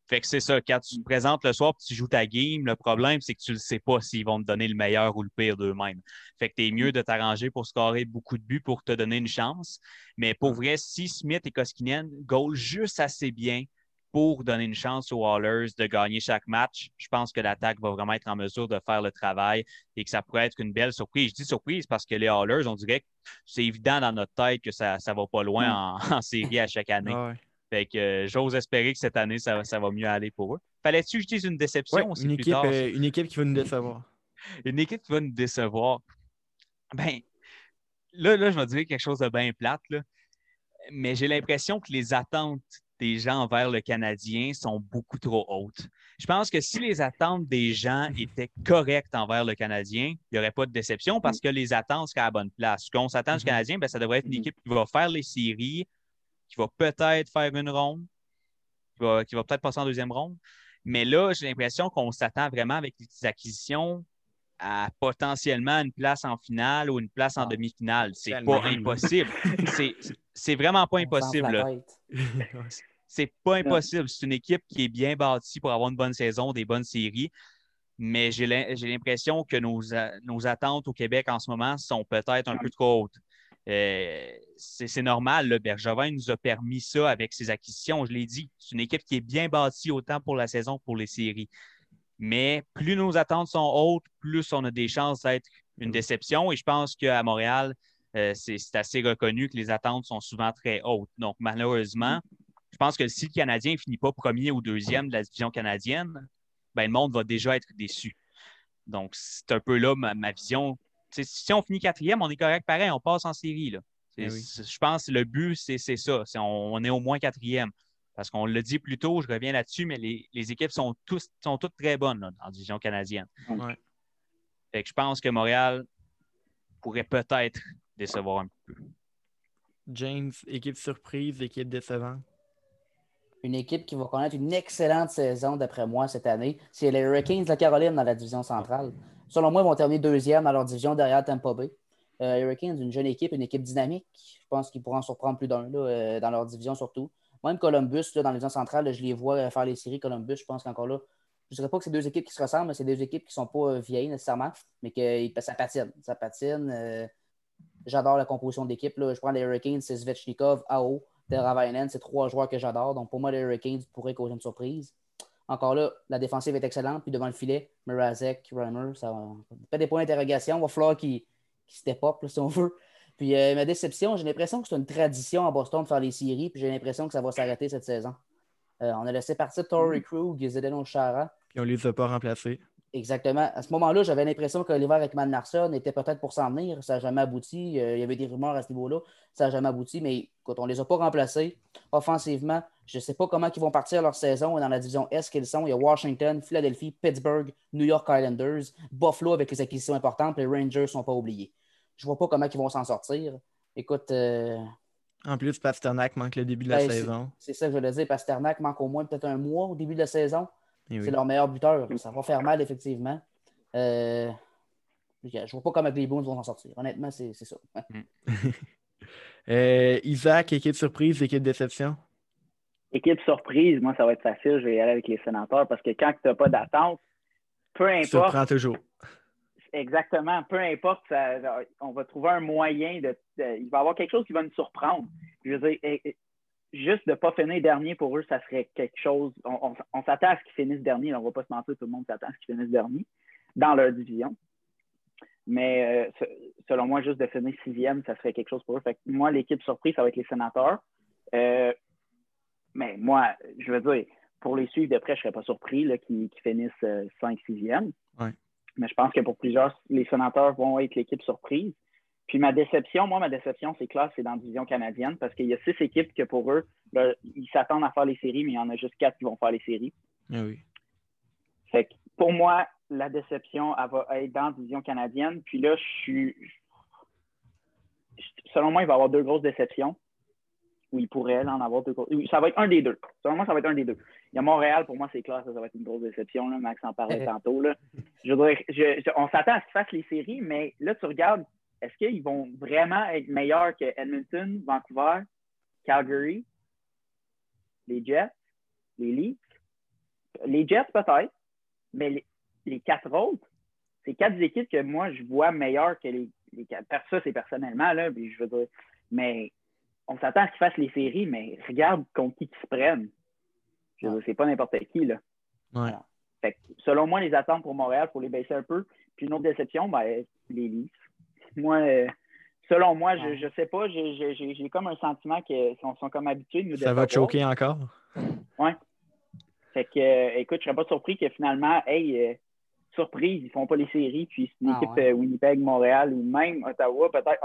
Fait que c'est ça, quand tu te présentes le soir et tu joues ta game, le problème, c'est que tu ne sais pas s'ils vont te donner le meilleur ou le pire d'eux-mêmes. Fait que tu es mieux de t'arranger pour scorer beaucoup de buts pour te donner une chance. Mais pour vrai, si Smith et Koskinen goal juste assez bien pour donner une chance aux Wallers de gagner chaque match, je pense que l'attaque va vraiment être en mesure de faire le travail et que ça pourrait être une belle surprise. Je dis surprise parce que les Hallers, on dirait que c'est évident dans notre tête que ça ne va pas loin mm. en, série à chaque année. Fait que euh, j'ose espérer que cette année, ça, va mieux aller pour eux. Fallait-tu que je dise une déception une, équipe, euh, une équipe qui va nous décevoir. une équipe qui va nous décevoir. Ben, là, là, je vais dire quelque chose de bien plate, mais j'ai l'impression que les attentes des gens envers le Canadien sont beaucoup trop hautes. Je pense que si les attentes des gens étaient correctes envers le Canadien, il n'y aurait pas de déception parce que les attentes seraient à la bonne place. Ce qu'on s'attend du mm-hmm. Canadien, ben, ça devrait être une mm-hmm. équipe qui va faire les séries, qui va peut-être faire une ronde, qui va, peut-être passer en deuxième ronde. Mais là, j'ai l'impression qu'on s'attend vraiment avec les acquisitions à potentiellement une place en finale ou une place en ah, demi-finale. C'est pas impossible. C'est vraiment pas impossible. C'est pas impossible. C'est une équipe qui est bien bâtie pour avoir une bonne saison, des bonnes séries. Mais j'ai l'impression que nos, nos attentes au Québec en ce moment sont peut-être un peu trop hautes. Euh, c'est normal. Le Bergevin nous a permis ça avec ses acquisitions. Je l'ai dit, c'est une équipe qui est bien bâtie autant pour la saison que pour les séries. Mais plus nos attentes sont hautes, plus on a des chances d'être une déception. Et je pense qu'à Montréal, euh, c'est assez reconnu que les attentes sont souvent très hautes. Donc, malheureusement, je pense que si le Canadien ne finit pas premier ou deuxième de la division canadienne, ben, le monde va déjà être déçu. Donc, c'est un peu là ma vision si on finit quatrième, on est correct pareil, on passe en série. Là. Eh je pense que le but, c'est ça. on, est au moins quatrième. Parce qu'on l'a dit plus tôt, je reviens là-dessus, mais les, équipes sont, tous, sont toutes très bonnes là, en division canadienne. je pense que Montréal pourrait peut-être décevoir un peu. James, équipe surprise, équipe décevante. Une équipe qui va connaître une excellente saison, d'après moi, cette année, c'est les Hurricanes de la Caroline dans la division centrale selon moi, ils vont terminer deuxième dans leur division derrière Tampa Bay. Euh, Hurricanes, une jeune équipe, une équipe dynamique. Je pense qu'ils pourront en surprendre plus d'un euh, dans leur division surtout. Même Columbus, dans la division centrale, je les vois euh, faire les séries. Columbus, je pense qu'encore là, je ne dirais pas que c'est deux équipes qui se ressemblent, mais c'est deux équipes qui ne sont pas vieilles nécessairement, mais que ça patine. Ça patine. j'adore la composition d'équipe. Je prends les Hurricanes, c'est Svechnikov, Ao, Teravainen, c'est trois joueurs que j'adore. Donc pour moi, les Hurricanes pourraient causer une surprise. Encore là, la défensive est excellente. Puis devant le filet, Mirazek, Reimer, ça va. des points d'interrogation. Il va falloir qu'ils qu step up, si on veut. Puis euh, ma déception, j'ai l'impression que c'est une tradition à Boston de faire les séries. Puis j'ai l'impression que ça va s'arrêter cette saison. Euh, on a laissé partir Torrey Krug, Zdeno Chara. Puis on ne les a pas remplacés. Exactement. À ce moment-là, j'avais l'impression qu'Oliver Ekman Larson était peut-être pour s'en venir. Ça n'a jamais abouti. Euh, il y avait des rumeurs à ce niveau-là. Ça n'a jamais abouti. Mais quand on ne les a pas remplacés, offensivement, je ne sais pas comment ils vont partir leur saison dans la division S qu'ils sont. Il y a Washington, Philadelphie, Pittsburgh, New York Islanders, Buffalo avec les acquisitions importantes. Les Rangers ne sont pas oubliés. Je ne vois pas comment ils vont s'en sortir. Écoute. Euh, en plus, Pasternak manque le début de la ben, saison. C'est ça que je voulais dire. Pasternak manque au moins peut-être un mois au début de la saison. Eh c'est leur meilleur buteur. Ça va faire mal, effectivement. Euh, je ne vois pas comment les Boons vont s'en sortir. Honnêtement, c'est ça. Mm. Euh, Isaac, équipe surprise, équipe déception? Équipe surprise, moi, ça va être facile. Je vais y aller avec les sénateurs parce que quand tu n'as pas d'attente, peu importe. Surprend toujours. Exactement. Peu importe, on va trouver un moyen de, Il va y avoir quelque chose qui va nous surprendre. Je veux dire, juste de ne pas finir dernier pour eux, ça serait quelque chose. On, s'attend à ce qu'ils finissent dernier. On ne va pas se mentir, tout le monde s'attend à ce qu'ils finissent dernier dans leur division. Mais euh, selon moi, juste de finir sixième, ça serait quelque chose pour eux. Fait que moi, l'équipe surprise, ça va être les sénateurs. Euh, mais moi, je veux dire, pour les suivre de près, je ne serais pas surpris qu'ils finissent 5-6e. Ouais. Mais je pense que pour plusieurs, les sénateurs vont être l'équipe surprise. Puis ma déception, moi, ma déception, c'est clair, c'est dans la division canadienne parce qu'il y a six équipes que pour eux, ils s'attendent à faire les séries, mais il y en a juste quatre qui vont faire les séries. Ah oui. Fait que pour moi, la déception, elle va être dans la division canadienne. Puis là, je suis. Selon moi, il va y avoir deux grosses déceptions. Ou il pourrait en avoir deux grosses. Ça va être un des deux. Selon moi, ça va être un des deux. Il y a Montréal, pour moi, c'est clair, ça, va être une grosse déception. Là. Max en parlait tantôt. Là. Je voudrais, on s'attend à ce qu'ils fassent les séries, mais là, tu regardes est-ce qu'ils vont vraiment être meilleurs que Edmonton, Vancouver, Calgary, les Jets, les Leafs? Les Jets, peut-être, mais les, quatre autres, c'est quatre équipes que moi, je vois meilleures que les, les quatre. Ça, c'est personnellement, là, puis je veux dire, mais on s'attend à ce qu'ils fassent les séries, mais regarde contre qui ils se prennent. Je veux dire, c'est pas n'importe qui, là. selon moi, les attentes pour Montréal, faut les baisser un peu. Puis une autre déception, ben, les Leafs moi, euh, selon moi, je ne sais pas, j'ai comme un sentiment qu'ils sont, sont, comme habitués de nous Ça va te choquer encore? Oui. Fait que, euh, écoute, je ne serais pas surpris que finalement, hey, euh, surprise, ils ne font pas les séries, puis c'est une ah, équipe Winnipeg, Montréal ou même Ottawa, peut-être.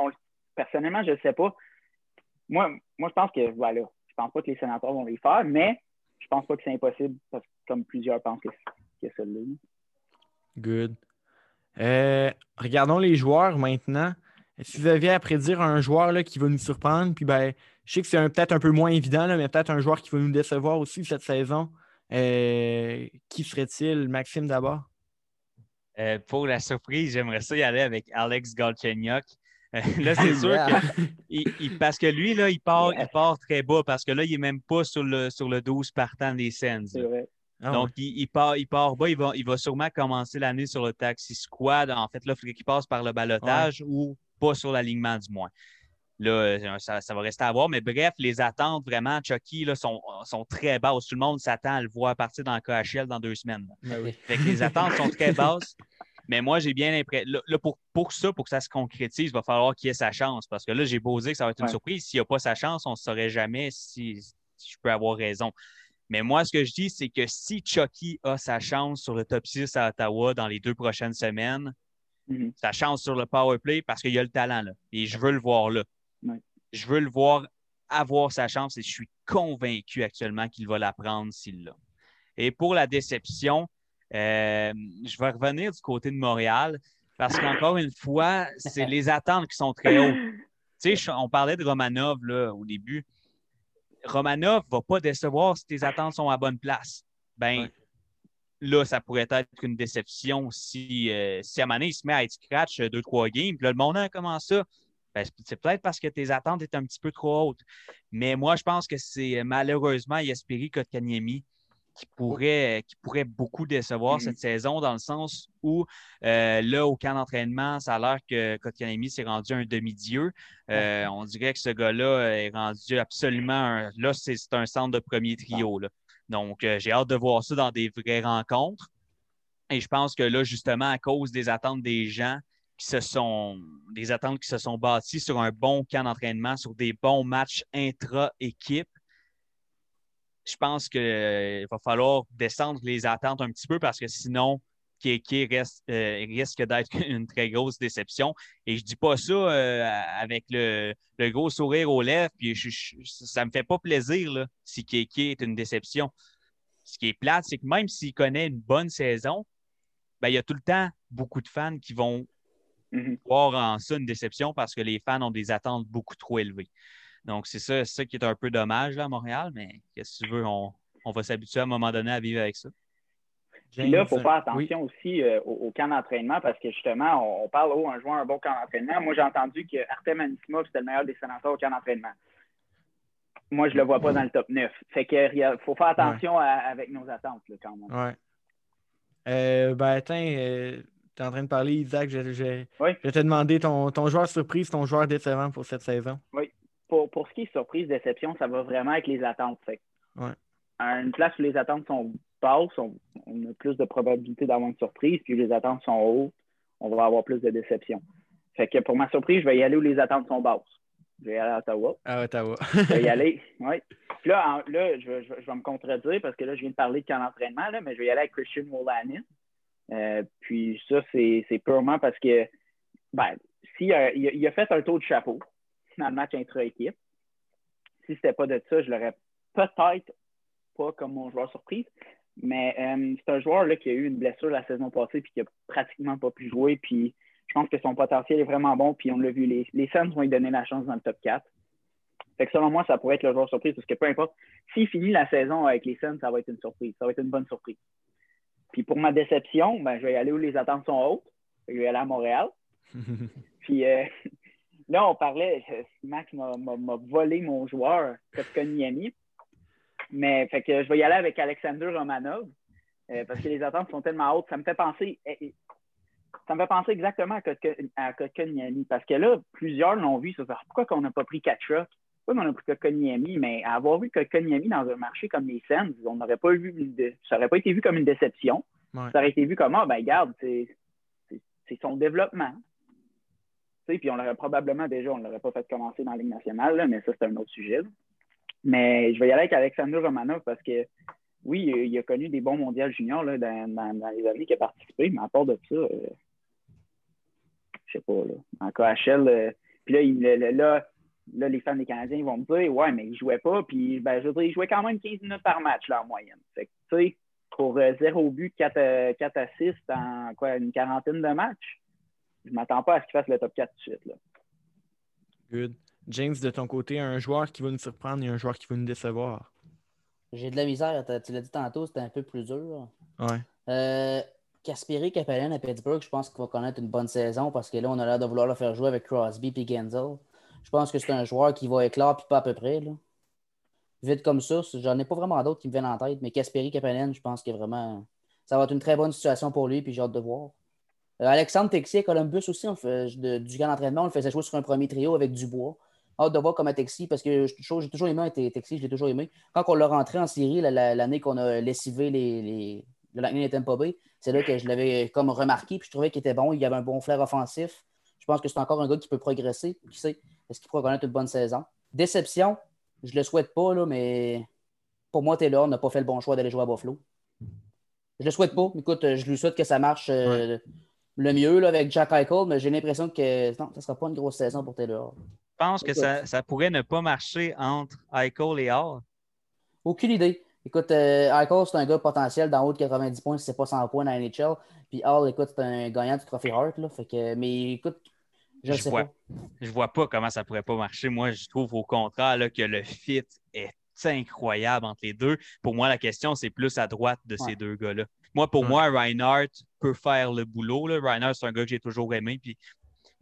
Personnellement, je ne sais pas. Moi, moi, je pense que, voilà, je pense pas que les sénateurs vont les faire, mais je pense pas que c'est impossible, parce que comme plusieurs pensent que, c'est celle-là. Good. Euh, regardons les joueurs maintenant. Si vous aviez à prédire un joueur là, qui va nous surprendre, puis ben, je sais que c'est peut-être un peu moins évident, mais peut-être un joueur qui va nous décevoir aussi cette saison. Euh, qui serait-il, Maxime, d'abord? Euh, pour la surprise, j'aimerais ça y aller avec Alex Galchenyuk. là, c'est sûr que parce que lui, là, il part, il part très bas parce que là, il n'est même pas sur le, sur le 12 partant des Sens. Ah Donc, il, part, il part bas. Il va, il va sûrement commencer l'année sur le taxi squad. En fait, là, il faudrait qu'il passe par le balotage ou pas sur l'alignement, du moins. Là, euh, ça, va rester à voir. Mais bref, les attentes vraiment, Chucky, là, sont, sont très basses. Tout le monde s'attend à le voir partir dans le KHL dans deux semaines. Ben les attentes sont très basses. Mais moi, j'ai bien l'impression. Là, pour, pour ça, pour que ça se concrétise, il va falloir qu'il ait sa chance. Parce que là, j'ai beau dire que ça va être une surprise. S'il n'a pas sa chance, on ne saurait jamais si, si je peux avoir raison. Mais moi, ce que je dis, c'est que si Chucky a sa chance sur le top 6 à Ottawa dans les deux prochaines semaines, mhm. sa chance sur le power play, parce qu'il a le talent là. Et je veux le voir là. Je veux le voir avoir sa chance et je suis convaincu actuellement qu'il va la prendre s'il l'a. Et pour la déception, euh, je vais revenir du côté de Montréal parce qu'encore une fois, c'est les attentes qui sont très hautes. Tu sais, on parlait de Romanov là, au début. Romanov ne va pas décevoir si tes attentes sont à bonne place. Ben, là, ça pourrait être une déception si, euh, si à un moment donné, il se met à être scratch euh, deux, trois games, puis là, le monde a comment ça? Ben, c'est peut-être parce que tes attentes étaient un petit peu trop hautes. Mais moi, je pense que c'est euh, malheureusement Yasperi Kotkaniemi qui pourrait, qui pourrait beaucoup décevoir cette saison dans le sens où euh, là, au camp d'entraînement, ça a l'air que Kotkaniemi s'est rendu un demi-dieu. Euh, on dirait que ce gars-là est rendu absolument un, Là, c'est un centre de premier trio. Donc, euh, j'ai hâte de voir ça dans des vraies rencontres. Et je pense que là, justement, à cause des attentes des gens qui se sont des attentes qui se sont bâties sur un bon camp d'entraînement, sur des bons matchs intra-équipe, je pense qu'il euh, va falloir descendre les attentes un petit peu parce que sinon, Kéké reste, euh, risque d'être une très grosse déception. Et je ne dis pas ça euh, avec le, gros sourire aux lèvres, puis ça ne me fait pas plaisir si Kéké est une déception. Ce qui est plate, c'est que même s'il connaît une bonne saison, ben, il y a tout le temps beaucoup de fans qui vont mm-hmm. voir en ça une déception parce que les fans ont des attentes beaucoup trop élevées. Donc, c'est ça, ça qui est un peu dommage là, à Montréal, mais qu'est-ce que tu veux, on, va s'habituer à un moment donné à vivre avec ça. Puis là, il faut faire attention aussi euh, au, camp d'entraînement parce que justement, on, parle, oh, un joueur, un bon camp d'entraînement. Moi, j'ai entendu que Artem Anisimov, c'était le meilleur des sénateurs au camp d'entraînement. Moi, je ne le vois pas dans le top 9. Fait qu'il faut faire attention avec nos attentes là, quand même. Ouais. Euh, ben, attends, euh, tu es en train de parler, Isaac. Je, je, je vais te demander ton, ton joueur surprise, ton joueur décevant pour cette saison. Oui pour, ce qui est surprise, déception, ça va vraiment avec les attentes. Fait. À une place où les attentes sont basses, on, a plus de probabilité d'avoir une surprise, puis les attentes sont hautes, on va avoir plus de déception. Fait que pour ma surprise, je vais y aller où les attentes sont basses. Je vais y aller à Ottawa. À Ottawa. je vais y aller, oui. Puis là, là je, vais me contredire parce que là, je viens de parler de camp d'entraînement, mais je vais y aller avec Christian Wolanin. Euh, puis ça, c'est purement parce que, ben, si, il, a, fait un tour de chapeau dans le match intra-équipe. Si c'était pas de ça, je l'aurais peut-être pas comme mon joueur surprise. Mais euh, c'est un joueur là, qui a eu une blessure la saison passée puis qui a pratiquement pas pu jouer. Puis je pense que son potentiel est vraiment bon. Puis on l'a vu, les, les Suns vont lui donner la chance dans le top 4. Fait que selon moi, ça pourrait être le joueur surprise parce que peu importe, s'il finit la saison avec les Suns, ça va être une surprise. Ça va être une bonne surprise. Puis pour ma déception, ben, je vais y aller où les attentes sont hautes. Je vais aller à Montréal. Puis euh, là, on parlait, Max m'a volé mon joueur, Kotkaniemi. Mais fait que je vais y aller avec Alexander Romanov. Euh, parce que les attentes sont tellement hautes. Ça me fait penser. Eh, eh, ça me fait penser exactement à Kotkaniemi. Parce que là, plusieurs l'ont vu. Ça pourquoi on n'a pas pris Kachuk? Pourquoi on a pris Kotkaniemi? Mais avoir vu Kotkaniemi dans un marché comme les Sens, on n'aurait pas vu ça n'aurait pas été vu comme une déception. Ça aurait été vu comme ah ben regarde, c'est son développement. Puis on l'aurait probablement déjà, on l'aurait pas fait commencer dans la Ligue nationale, mais ça, c'est un autre sujet. Mais je vais y aller avec Alexander Romanov parce que oui, il a connu des bons mondiaux juniors dans, les années qu'il a participé, mais à part de ça, euh, je sais pas, là, en KHL, euh, puis là, là, là, les fans des Canadiens vont me dire Ouais, mais il jouait pas, puis ben, je veux dire, quand même 15 minutes par match là, en moyenne. Fait tu sais, pour euh, zéro but, 4, 4 assists en quoi, une quarantaine de matchs, je ne m'attends pas à ce qu'il fasse le top 4 tout de suite. Là. Good. James, de ton côté, un joueur qui va nous surprendre et un joueur qui va nous décevoir? J'ai de la misère. Tu l'as dit tantôt, c'était un peu plus dur. Ouais. Euh, Kasperi Kapellen à Pittsburgh, je pense qu'il va connaître une bonne saison parce que là, on a l'air de vouloir le faire jouer avec Crosby et Genzel. Je pense que c'est un joueur qui va éclore puis pas à peu près. Là. Vite comme ça, j'en ai pas vraiment d'autres qui me viennent en tête, mais Kasperi Kapellen, je pense que vraiment. Ça va être une très bonne situation pour lui, puis j'ai hâte de voir. Euh, Alexandre Texier Columbus aussi, on fait, du camp d'entraînement, on le faisait jouer sur un premier trio avec Dubois. Hâte de voir comment Texi, parce que j'ai toujours aimé Texi, je l'ai toujours aimé. Quand on l'a rentré en série, l'année qu'on a lessivé les, les, le Lightning et c'est là que je l'avais comme remarqué, puis je trouvais qu'il était bon, il avait un bon flair offensif. Je pense que c'est encore un gars qui peut progresser. Qui sait, est-ce qu'il pourra connaître une bonne saison? Déception, je le souhaite pas, là, mais pour moi, Taylor n'a pas fait le bon choix d'aller jouer à Buffalo. Je le souhaite pas. Écoute, je lui souhaite que ça marche. Euh, le mieux là, avec Jack Eichel, mais j'ai l'impression que non, ça ne sera pas une grosse saison pour Taylor. Je pense que ça, ça, pourrait ne pas marcher entre Eichel et Hall. Aucune idée. Écoute, euh, Eichel, c'est un gars potentiel dans haut de 90 points si c'est pas 100 points dans la NHL. Puis Hall, écoute, c'est un gagnant du Trophy Hart. Là, fait que, mais écoute, je ne sais vois, pas. Je vois pas comment ça pourrait pas marcher. Moi, je trouve au contraire là, que le fit est incroyable entre les deux. Pour moi, la question, c'est plus à droite de ces deux gars-là. Moi, pour moi, Reinhardt peut faire le boulot. Là. Reinhardt, c'est un gars que j'ai toujours aimé. Puis...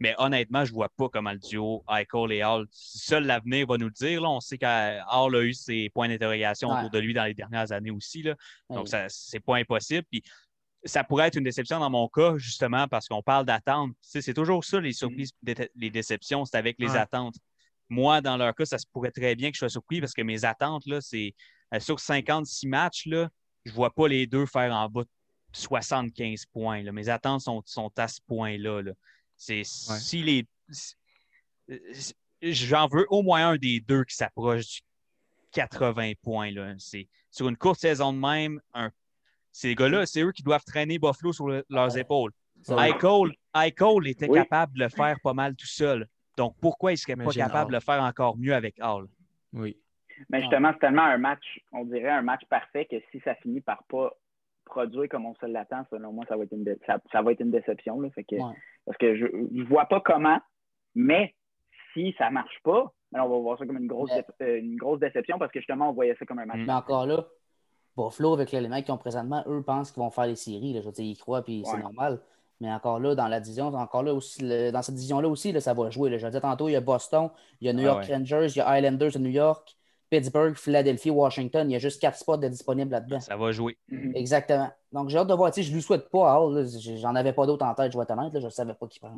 Mais honnêtement, je ne vois pas comment le duo Eichel et Hall, seul l'avenir va nous le dire. Là. On sait qu'Hall a eu ses points d'interrogation autour de lui dans les dernières années aussi. Là. Donc, ce c'est pas impossible. Puis, ça pourrait être une déception dans mon cas, justement, parce qu'on parle d'attente. c'est toujours ça, les surprises, mm. les déceptions, c'est avec les attentes. Moi, dans leur cas, ça se pourrait très bien que je sois surpris parce que mes attentes, là, c'est euh, sur 56 matchs, là, je ne vois pas les deux faire en bas de 75 points. Mes attentes sont, à ce point-là. C'est si les. J'en veux au moins un des deux qui s'approche du 80 points. C'est sur une courte saison de même, ces gars-là, c'est eux qui doivent traîner Buffalo sur leurs épaules. Eichel était capable de le faire pas mal tout seul. Donc, pourquoi il ne serait pas capable de le faire encore mieux avec Hall? Oui. Mais justement, c'est tellement un match, on dirait un match parfait que si ça finit par pas produire comme on se l'attend, selon moi, ça va être une, ça, va être une déception. Là, fait que, Parce que je ne vois pas comment, mais si ça ne marche pas, on va voir ça comme une grosse, euh, une grosse déception parce que justement, on voyait ça comme un match. Mais encore là, Buffalo, avec les mecs qui ont présentement, eux pensent qu'ils vont faire les séries. Là, je veux dire, ils croient, puis c'est normal. Mais encore là, dans la division, encore là aussi, dans cette division-là aussi, ça va jouer. Je disais tantôt, il y a Boston, il y a New York Rangers, il y a Islanders de New York, Pittsburgh, Philadelphie, Washington. Il y a juste quatre spots de disponibles là-dedans. Ça va jouer. Mhm. Exactement. Donc, j'ai hâte de voir. Tu sais, je ne lui souhaite pas Hall. J'en avais pas d'autres en tête, je vais être honnête. Je ne savais pas qui parle.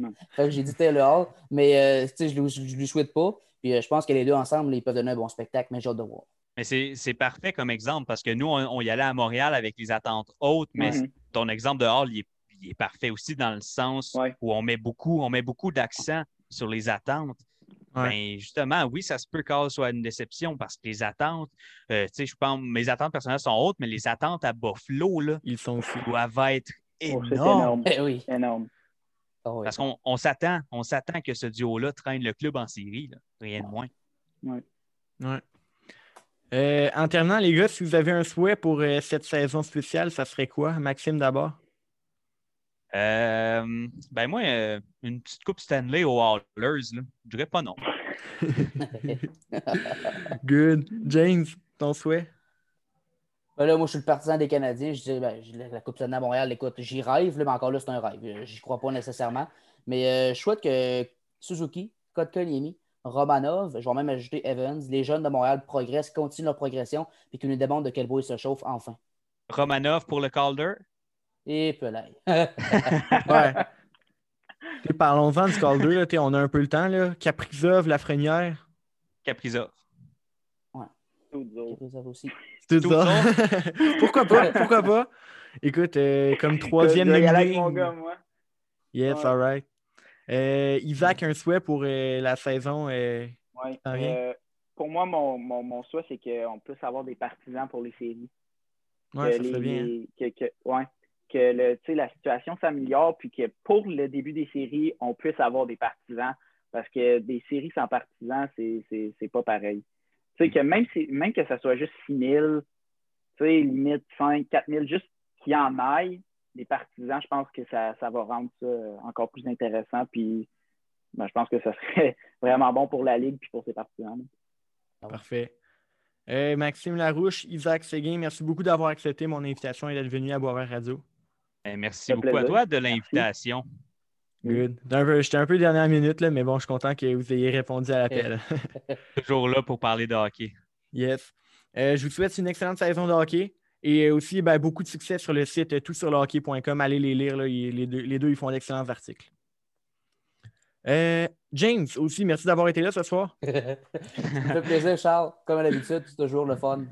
J'ai dit Taylor Hall. Mais euh, tu sais, je ne lui souhaite pas. Puis euh, je pense que les deux ensemble, ils peuvent donner un bon spectacle, mais j'ai hâte de voir. Mais c'est parfait comme exemple parce que nous, on, y allait à Montréal avec les attentes hautes, mais mhm. ton exemple de Hall, il est il est parfait aussi dans le sens Ouais. où on met beaucoup, on met beaucoup d'accent sur les attentes. Ouais. Ben, justement, oui, ça se peut que soit une déception parce que les attentes, euh, tu sais, je pense, mes attentes personnelles sont hautes, mais les attentes à Buffalo, là, Ils sont doivent être Oh, énormes. énorme. Eh oui. Énorme. Ah oui. Parce qu'on on s'attend, on s'attend que ce duo-là traîne le club en série, là. rien de moins. Ouais. Euh, en terminant, les gars, si vous avez un souhait pour euh, cette saison spéciale, ça serait quoi? Maxime d'abord? Euh, ben moi, euh, une petite coupe Stanley aux Hallers, là. je dirais pas non. Good. James, ton souhait? Ben là, moi, je suis le partisan des Canadiens. Je dis, ben, la Coupe Stanley à Montréal, écoute, j'y rêve, là, mais encore là, c'est un rêve. Euh, J'y crois pas nécessairement. Mais euh, je souhaite que Suzuki, Kotkaniemi, Romanov, je vais même ajouter Evans, les jeunes de Montréal progressent, continuent leur progression, puis qu'ils nous démontrent de quel bois ils se chauffent enfin. Romanov pour le Calder? Et pelay. Ouais. T'sais, Parlons-en du. Là, t'sais, on a un peu le temps. Là. Caprizov, Lafrenière. Kaprizov. Tout dur. aussi. C'est Tout tout ça. pourquoi pas? Pourquoi pas? Écoute, euh, comme troisième avec nominé. mon gars, moi. Yes, Ouais. all right. Euh, Isaac, un souhait pour euh, la saison. euh, Ouais. Rien? Euh, pour moi, mon, mon, mon souhait, c'est qu'on puisse avoir des partisans pour les séries. Ouais, que ça les- serait bien. hein. les- que, que- ouais, que le, la situation s'améliore, puis que pour le début des séries, on puisse avoir des partisans. Parce que des séries sans partisans, c'est, pas pareil. Tu sais, que même, si, même que ça soit juste 6 000, tu sais, limite 5, 4 000, juste qu'il y en aille, des partisans, je pense que ça, ça va rendre ça encore plus intéressant. Puis ben, je pense que ça serait vraiment bon pour la Ligue puis pour ses partisans. Parfait. Euh, Maxime Larouche, Isaac Séguin, merci beaucoup d'avoir accepté mon invitation et d'être venu à Boisvert Radio. Ben, merci beaucoup à toi de l'invitation. Good. J'étais un peu- dernière minute, là, mais bon, je suis content que vous ayez répondu à l'appel. Toujours là pour parler de hockey. yes. Euh, je vous souhaite une excellente saison de hockey et aussi ben, beaucoup de succès sur le site euh, toutsurlehockey.com. Allez les lire. là, les, deux, les deux, ils font d'excellents articles. Euh, James, aussi, merci d'avoir été là ce soir. Ça fait plaisir, Charles. Comme à l'habitude, c'est toujours le fun.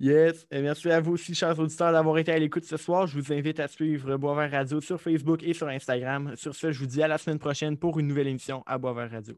Yes. Euh, merci à vous aussi, chers auditeurs, d'avoir été à l'écoute ce soir. Je vous invite à suivre Boisvert Radio sur Facebook et sur Instagram. Sur ce, je vous dis à la semaine prochaine pour une nouvelle émission à Boisvert Radio.